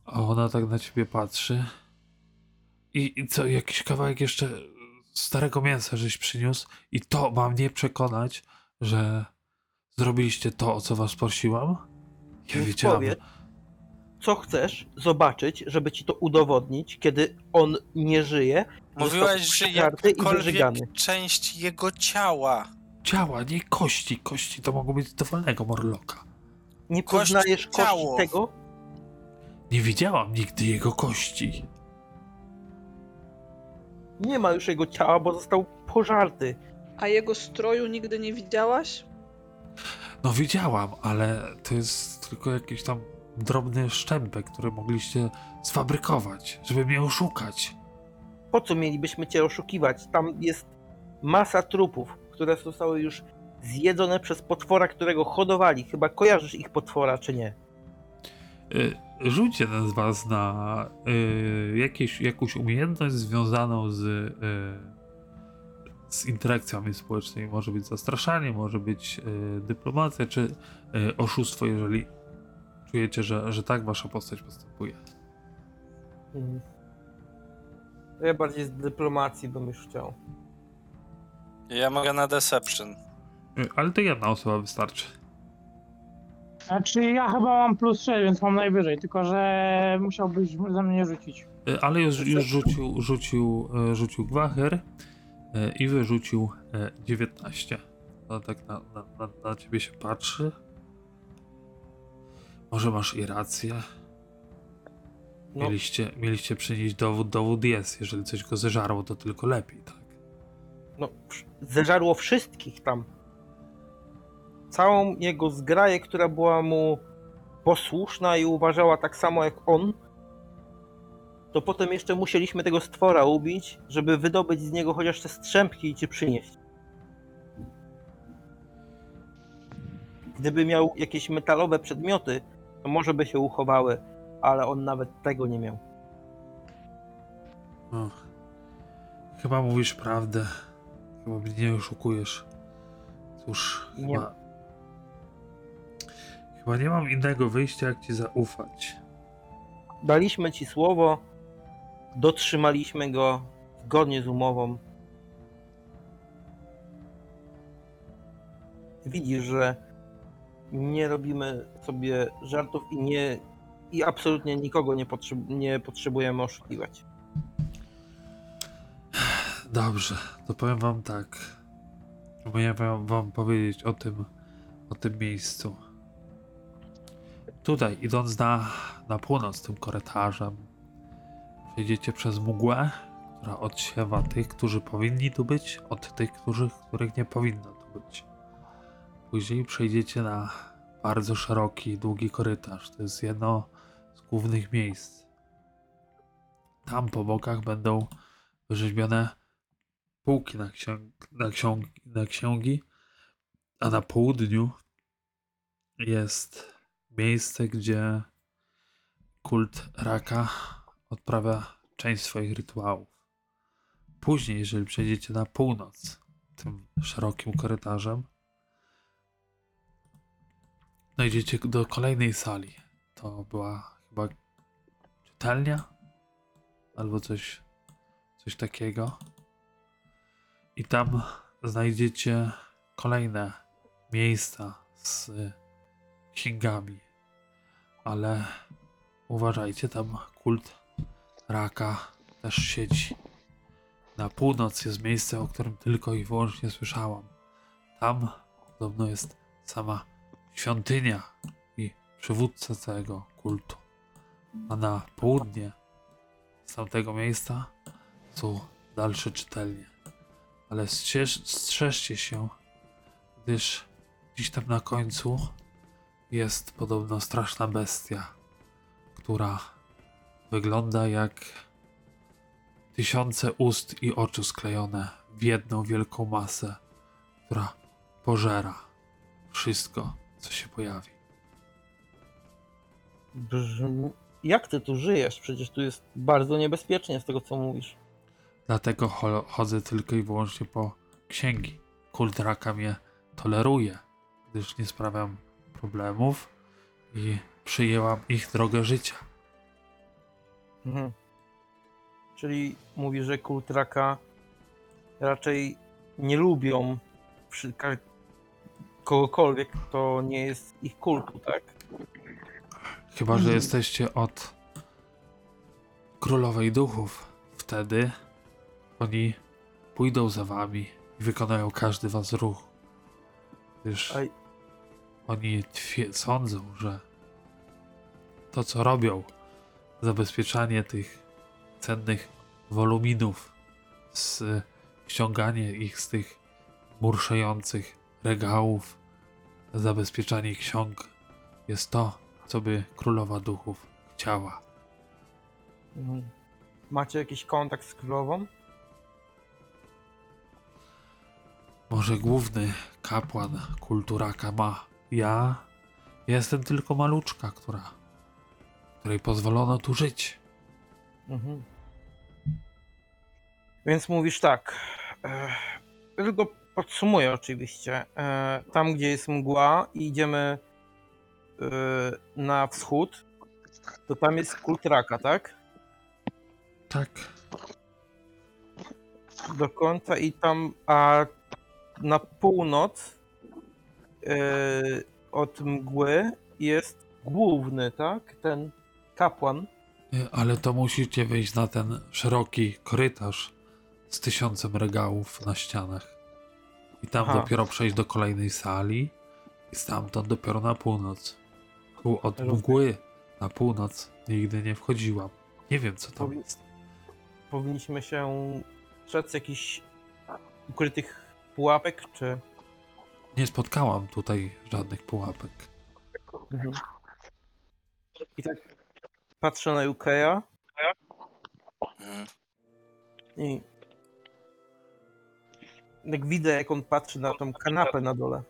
A ona tak na ciebie patrzy. I, I co, jakiś kawałek jeszcze starego mięsa żeś przyniósł i to ma mnie przekonać, że zrobiliście to, o co was prosiłam? Ja Więc wiedziałem. powiedz, co chcesz zobaczyć, żeby ci to udowodnić, kiedy on nie żyje. Mówiłaś, został że przeżarty i jakakolwiek wyżygany. część jego ciała. Ciała, nie kości. Kości to mogą być dowolnego morloka. Nie Kość poznajesz kości ciało. tego, Nie widziałam nigdy jego kości. nie ma już jego ciała, bo został pożarty. A jego stroju nigdy nie widziałaś? No widziałam, ale to jest tylko jakiś tam drobny szczępek, który mogliście sfabrykować, żeby mnie oszukać. Po co mielibyśmy cię oszukiwać? Tam jest masa trupów, które zostały już zjedzone przez potwora, którego hodowali. Chyba kojarzysz ich potwora, czy nie? Y, Rzuć jeden z was na y, jakieś, jakąś umiejętność związaną z, y, z interakcjami społecznymi. Może być zastraszanie, może być y, dyplomacja, czy y, oszustwo, jeżeli czujecie, że, że tak wasza postać postępuje. To ja bardziej z dyplomacji bym już chciał. Ja mogę na Deception. Y, ale to jedna osoba wystarczy. Znaczy ja chyba mam plus 6, więc mam najwyżej, tylko że musiałbyś ze mnie rzucić. Ale już, już rzucił, rzucił, rzucił Gwacher i wyrzucił y, 19. No tak na, na, na, na ciebie się patrzy. Może masz i rację. No, Mieliście, mieliście przynieść dowód, dowód jest. Jeżeli coś go zeżarło, to tylko lepiej, tak? no, zeżarło wszystkich tam. Całą jego zgraję, która była mu posłuszna i uważała tak samo jak on. To potem jeszcze musieliśmy tego stwora ubić, żeby wydobyć z niego chociaż te strzępki i ci przynieść. Gdyby miał jakieś metalowe przedmioty, to może by się uchowały, ale on nawet tego nie miał. No. Chyba mówisz prawdę. Chyba mnie nie oszukujesz. Cóż, Nie. chyba... Chyba nie mam innego wyjścia, jak ci zaufać. Daliśmy ci słowo, dotrzymaliśmy go zgodnie z umową. Widzisz, że nie robimy sobie żartów i nie i absolutnie nikogo nie, nie potrzebujemy oszukiwać. Dobrze, to powiem wam tak. Miałem wam, wam powiedzieć o tym, o tym miejscu. Tutaj, idąc na, na północ tym korytarzem, przejdziecie przez mgłę, która odsiewa tych, którzy powinni tu być, od tych, którzy, których nie powinno tu być. Później przejdziecie na bardzo szeroki, długi korytarz. To jest jedno z głównych miejsc. Tam po bokach będą wyrzeźbione półki na, księg, na, na księgi, a na południu jest miejsce, gdzie kult raka odprawia część swoich rytuałów. Później, jeżeli przejdziecie na północ tym szerokim korytarzem, dojdziecie do kolejnej sali. To była chyba czytelnia albo coś, coś takiego. I tam znajdziecie kolejne miejsca z księgami. Ale uważajcie, tam kult raka też siedzi. Na północ jest miejsce, o którym tylko i wyłącznie słyszałam. Tam podobno jest sama świątynia i przywódca całego kultu. A na południe z tamtego miejsca są dalsze czytelnie ale strzeż, strzeżcie się, gdyż gdzieś tam na końcu jest podobno straszna bestia, która wygląda jak tysiące ust i oczu sklejone w jedną wielką masę, która pożera wszystko, co się pojawi. Brzmi... Jak ty tu żyjesz? Przecież tu jest bardzo niebezpiecznie z tego, co mówisz. Dlatego cho- chodzę tylko i wyłącznie po księgi. Kult raka mnie toleruje, gdyż nie sprawiam problemów i przyjęłam ich drogę życia. Mhm. Czyli mówi, że kult raka raczej nie lubią przy, kogokolwiek, kto nie jest ich kultu, tak? Chyba, że jesteście od królowej duchów. Wtedy oni pójdą za wami i wykonają każdy was ruch. Gdyż Aj. oni sądzą, że to, co robią, zabezpieczanie tych cennych woluminów, z, ściąganie ich z tych murszejących regałów, zabezpieczanie ksiąg, jest to, co by królowa duchów chciała. Mhm. Macie jakiś kontakt z królową? Może główny kapłan kulturaka ma. Ja jestem tylko maluczka, która, której pozwolono tu żyć. Mhm. Więc mówisz tak. e, tylko podsumuję oczywiście. E, tam, gdzie jest mgła i idziemy e, na wschód, to tam jest kult raka, tak? Tak. Do końca i tam, a na północ e, od mgły jest główny, tak? Ten kapłan. Y, Ale to musicie wyjść na ten szeroki korytarz z tysiącem regałów na ścianach. I tam Aha. dopiero przejść do kolejnej sali i stamtąd dopiero na północ. Tu od mgły na północ nigdy nie wchodziłam. Nie wiem co tam Powi- jest. Powinniśmy się strzec jakichś ukrytych pułapek, czy... Nie spotkałam tutaj żadnych pułapek. I tak patrzę na Yukeya Mhm. i jak widzę, jak on patrzy na tą kanapę na dole.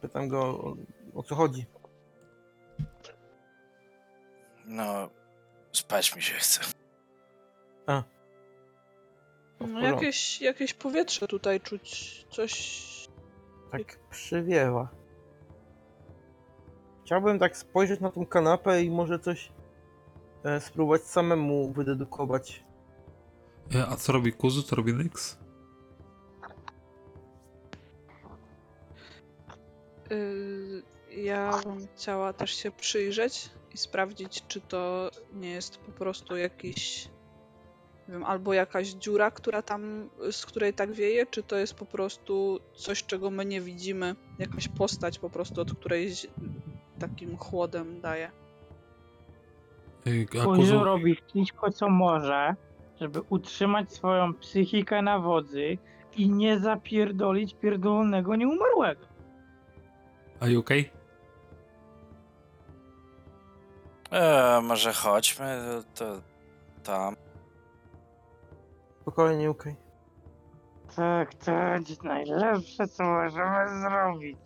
Pytam go, o, o co chodzi. No, spać mi się chce. O, w No, porządku. jakieś, jakieś powietrze tutaj czuć, coś... Tak przywiewa. Chciałbym tak spojrzeć na tą kanapę i może coś e, spróbować samemu wydedukować. Y, A co robi Kuzu? Co robi Nyx? Yy, ja bym chciała też się przyjrzeć i sprawdzić, czy to nie jest po prostu jakiś, nie wiem, albo jakaś dziura, która tam, z której tak wieje, czy to jest po prostu coś, czego my nie widzimy, jakaś postać po prostu, od której z- takim chłodem daje. Y, A Kuzu robi wszystko, co może, żeby utrzymać swoją psychikę na wodzy i nie zapierdolić pierdolonego nieumarłego. are you okay? E, może chodźmy to, to tam. Spokojnie, okej. Tak, to jest najlepsze, co możemy zrobić.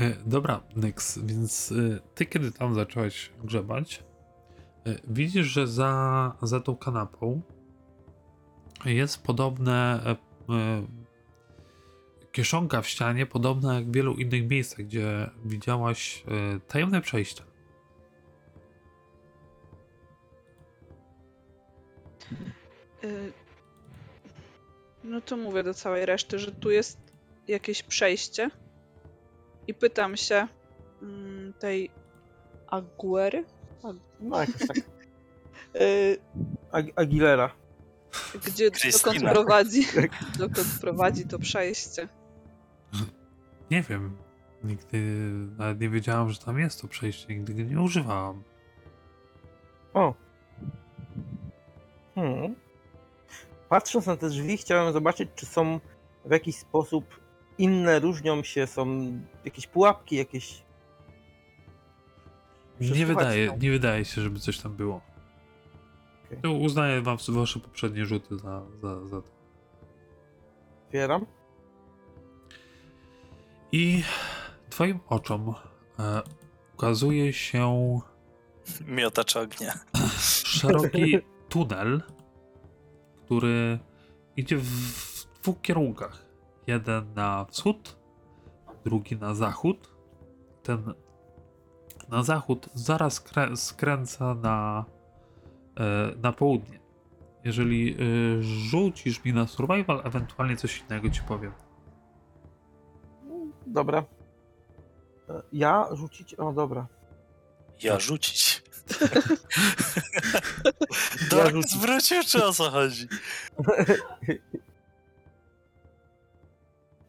E, Dobra, Nyx, więc e, ty kiedy tam zacząłeś grzebać, e, widzisz, że za, za tą kanapą jest podobne kieszonka w ścianie, podobna jak w wielu innych miejscach, gdzie widziałaś tajemne przejścia. No to mówię do całej reszty, że tu jest jakieś przejście i pytam się mm, tej Aguery, No jakoś tak. yy, Ag- Aguilera. gdzie dokąd Krystyna. prowadzi, dokąd prowadzi to przejście. Nie wiem, nigdy nawet nie wiedziałam, że tam jest to przejście, nigdy go nie używałam. O. Hmm. Patrząc na te drzwi, chciałem zobaczyć, czy są w jakiś sposób inne, różnią się, są jakieś pułapki, jakieś. Nie wydaje, się. nie wydaje się, żeby coś tam było. Okej. To Uznaję wam wasze poprzednie rzuty za, za, za to. Otwieram. I twoim oczom e, ukazuje się Miotacz ognia. szeroki tunel, który idzie w, w dwóch kierunkach. Jeden na wschód, drugi na zachód. Ten na zachód zaraz krę- skręca na, e, na południe. Jeżeli e, rzucisz mi na survival, ewentualnie coś innego ci powiem. Dobra. E, Ja rzucić? O, dobra. Ja rzucić. Ja Dork rzucić. zwrócił, czy o co chodzi?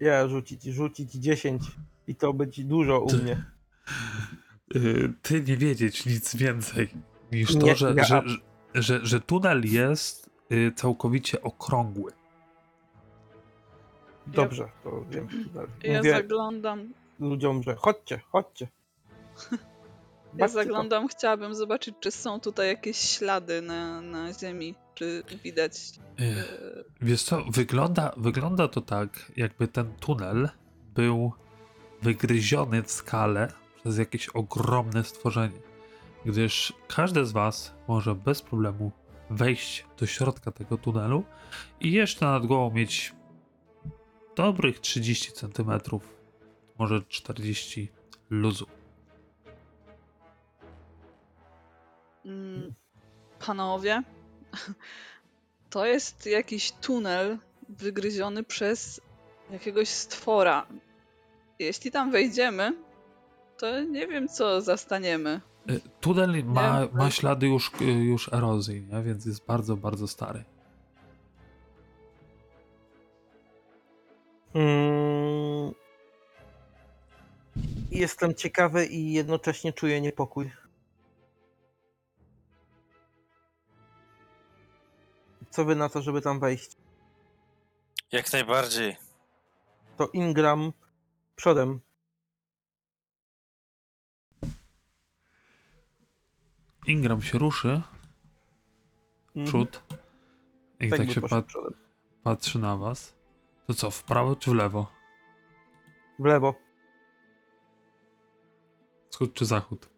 Ja rzucić, rzucić 10. I to będzie dużo u Ty- mnie. Y, ty nie wiedzieć nic więcej niż to, Nie, że, ja- że, że, że, tunel jest y, całkowicie okrągły. Dobrze, to wiem. Ja Mówię zaglądam, ludziom, że chodźcie, chodźcie. ja zaglądam, chciałabym zobaczyć, czy są tutaj jakieś ślady na, na ziemi, czy widać. E, Wiesz co, wygląda, wygląda to tak, jakby ten tunel był wygryziony w skale przez jakieś ogromne stworzenie. Gdyż każdy z was może bez problemu wejść do środka tego tunelu i jeszcze nad głową mieć dobrych 30 cm, może 40 luzu. Panowie, to jest jakiś tunel wygryziony przez jakiegoś stwora. Jeśli tam wejdziemy, to nie wiem, co zastaniemy. Y, Tunel ma, ma to- ślady już, y, już erozji, nie? więc jest bardzo, bardzo stary. Mm. Jestem ciekawy i jednocześnie czuję niepokój. Co wy na to, żeby tam wejść? Jak najbardziej. To Ingram przodem. Ingram się ruszy, Mhm. przód, i Tak tak, się pat, przodem. patrzy na was. To co, w prawo czy w lewo? W lewo. Wschód czy zachód?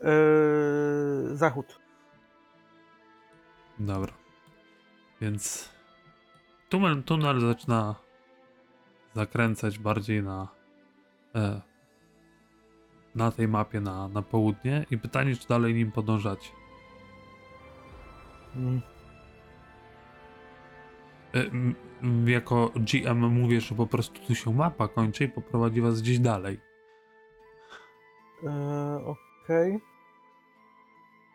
Eee, zachód. Dobra. Więc tunel, tunel zaczyna zakręcać bardziej na e, na tej mapie na, na południe i pytanie, czy dalej nim podążacie. Mm. E, jako GM mówię, że po prostu tu się mapa kończy i poprowadzi was gdzieś dalej. Eee, Okej.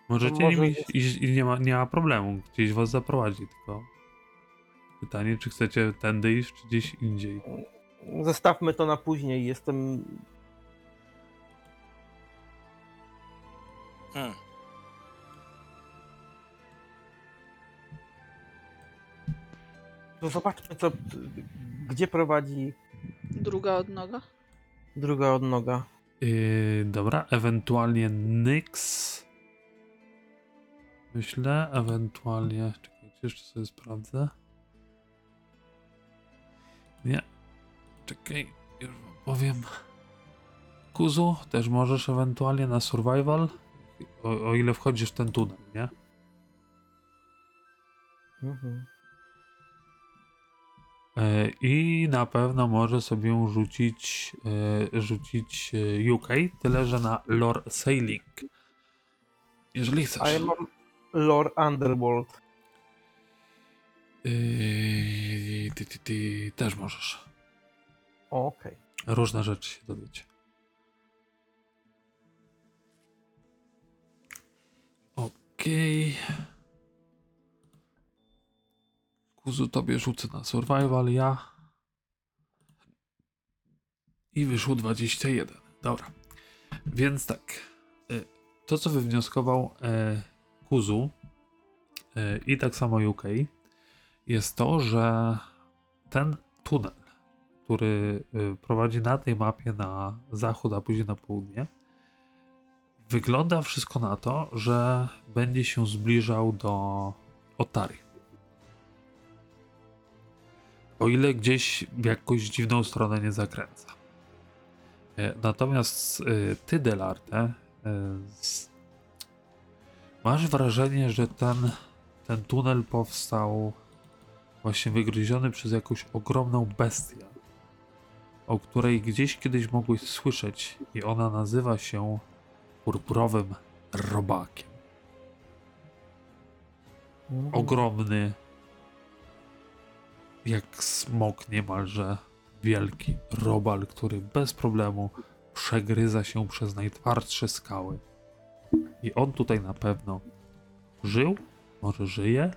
Możecie może nim iść, iść i nie ma, nie ma problemu. Gdzieś was zaprowadzi, tylko pytanie, czy chcecie tędy iść, czy gdzieś indziej. Zostawmy to na później. Jestem. Hmm. To zobaczmy, co. Gdzie prowadzi Druga odnoga? druga odnoga. Yy, dobra, ewentualnie Nyx. Myślę, ewentualnie. Czekajcie, jeszcze sobie sprawdzę. Nie. Czekaj, już wam powiem. Kuzu, też możesz ewentualnie na survival. O, o ile wchodzisz w ten tunel, nie? Mhm. E, I na pewno może sobie rzucić, e, rzucić e, UK, tyle że na lore sailing. Jeżeli chcesz. A ja mam Lore Underworld. Yy, ty, ty, ty, też możesz. Okej. Różne rzeczy się dowiecie. Okej. Kuzu tobie rzucę na survival, ja. I wyszło 21. Dobra. Więc tak. y, To, co wywnioskował e, E, i tak samo UK, jest to, że ten tunel, który y, prowadzi na tej mapie na zachód, a później na południe, wygląda wszystko na to, że będzie się zbliżał do Otari. O ile gdzieś w jakąś dziwną stronę nie zakręca. E, Natomiast y, ty, Delarte, y, z- masz wrażenie, że ten, ten tunel powstał właśnie wygryziony przez jakąś ogromną bestię, o której gdzieś kiedyś mogłeś słyszeć i ona nazywa się purpurowym robakiem. Mhm. Ogromny, jak smok niemalże wielki robal, który bez problemu przegryza się przez najtwardsze skały. I on tutaj na pewno żył, może żyje,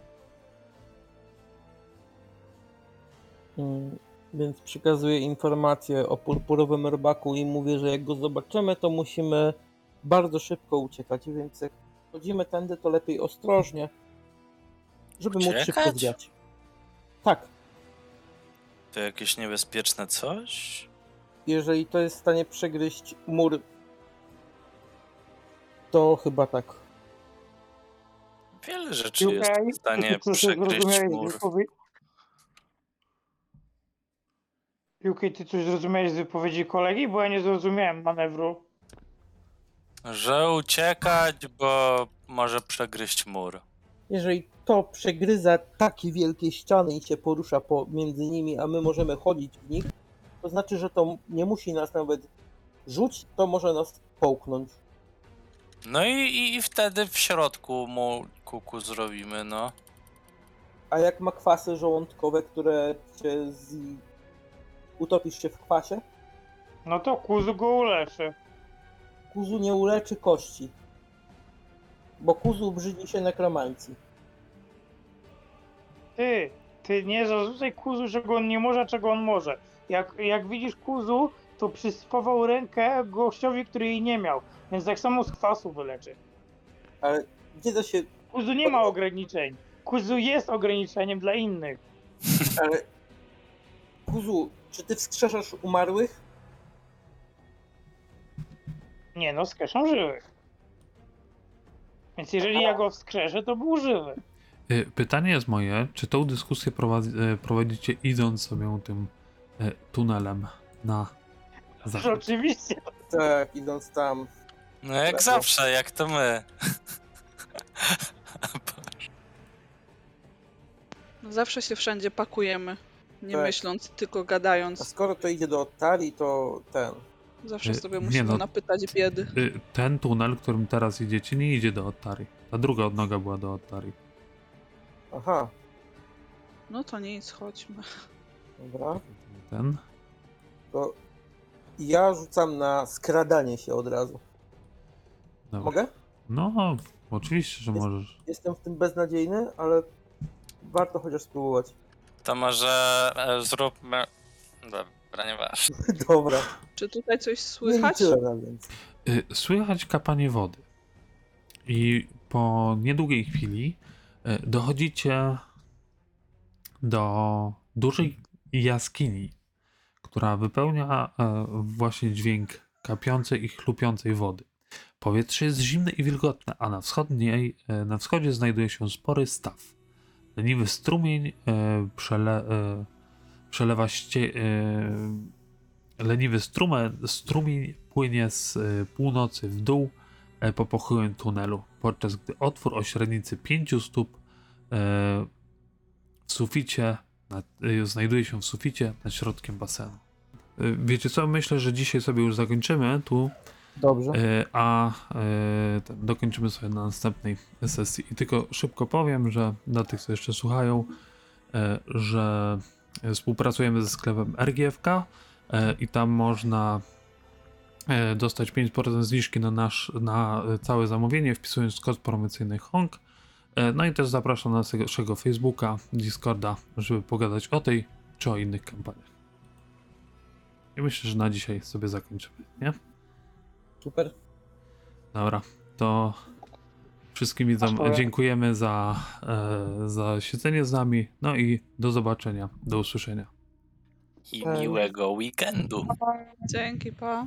Mm, Więc przekazuję informację o purpurowym robaku i mówię, że jak go zobaczymy, to musimy bardzo szybko uciekać, więc jak chodzimy tędy, to lepiej ostrożnie, żeby móc szybko Uciekać? zwiać. Tak, To jakieś niebezpieczne coś? jeżeli to jest w stanie przegryźć mur, to chyba tak. Wiele rzeczy jest w stanie ty coś przegryźć mur. UK, ty coś zrozumiałeś z wypowiedzi kolegi? Bo ja nie zrozumiałem manewru. Że uciekać, bo może przegryźć mur. Jeżeli to przegryza takie wielkie ściany i się porusza pomiędzy nimi, a my możemy chodzić w nich, to znaczy, że to nie musi nas nawet rzucić, to może nas połknąć. No i, i, i wtedy w środku mu kuku zrobimy, no. A jak ma kwasy żołądkowe, które cię z... utopisz się w kwasie, No to kuzu go uleczy. kuzu nie uleczy kości. Bo kuzu brzydzi się nekromancji. Ty, ty nie zarzucaj kuzu, czego on nie może, czego on może. Jak, jak widzisz kuzu, to przyspował rękę gościowi, który jej nie miał. Więc tak samo z kwasu wyleczy. Ale gdzie to się... Kuzu nie ma ograniczeń. Kuzu jest ograniczeniem dla innych. Ale... Kuzu, czy ty wskrzeszasz umarłych? Nie no, skeszą żywych. Więc jeżeli ja go wskrzeszę, to był żywy. Y, Pytanie jest moje, czy tą dyskusję prowadzi, y, prowadzicie idąc sobie tym y, tunelem na? Oczywiście. Tak, idąc tam. No jak Lewo. zawsze, jak to my. No zawsze się wszędzie pakujemy. Nie Tak. myśląc, tylko A gadając. skoro to idzie do Tali, to ten. Zawsze Y, sobie nie musimy no. napytać biedy. Y, Ten tunel, którym teraz idziecie, nie idzie do Ottari. Ta druga odnoga była do Ottari. Aha, No to nic, chodźmy. dobra. Ten. To ja rzucam na skradanie się od razu. Dobra. Mogę? No, oczywiście, że Jest- możesz. Jestem w tym beznadziejny, ale warto chociaż spróbować. To może e, zróbmy... Dobra, nieważne. Dobra. Czy tutaj coś Nie słychać? liczyłem na więcej. Y, Słychać kapanie wody. I po niedługiej chwili y, dochodzicie do dużej jaskini, która wypełnia e, właśnie dźwięk kapiącej i chlupiącej wody. Powietrze jest zimne i wilgotne, a na, wschodniej, e, na wschodzie znajduje się spory staw. Leniwy strumień e, przele, przelewa ście, leniwy strume, strumień płynie z północy w dół po pochyłym tunelu, podczas gdy otwór o średnicy 5 stóp w suficie, na, znajduje się w suficie nad środkiem basenu. E, Wiecie co, myślę, że dzisiaj sobie już zakończymy tu, Dobrze. e, a ten, dokończymy sobie na następnej sesji. I tylko szybko powiem, że dla tych, co jeszcze słuchają, że współpracujemy ze sklepem RGFK i tam można dostać 5% zniżki na, nasz, na całe zamówienie, wpisując kod promocyjny HONG. No i też zapraszam na naszego Facebooka, Discorda, żeby pogadać o tej czy o innych kampaniach. I myślę, że na dzisiaj sobie zakończymy, nie? Super. Dobra, to wszystkim widzom dziękujemy za, e, za siedzenie z nami. No i do zobaczenia, do usłyszenia. I miłego weekendu. Dzięki, pa.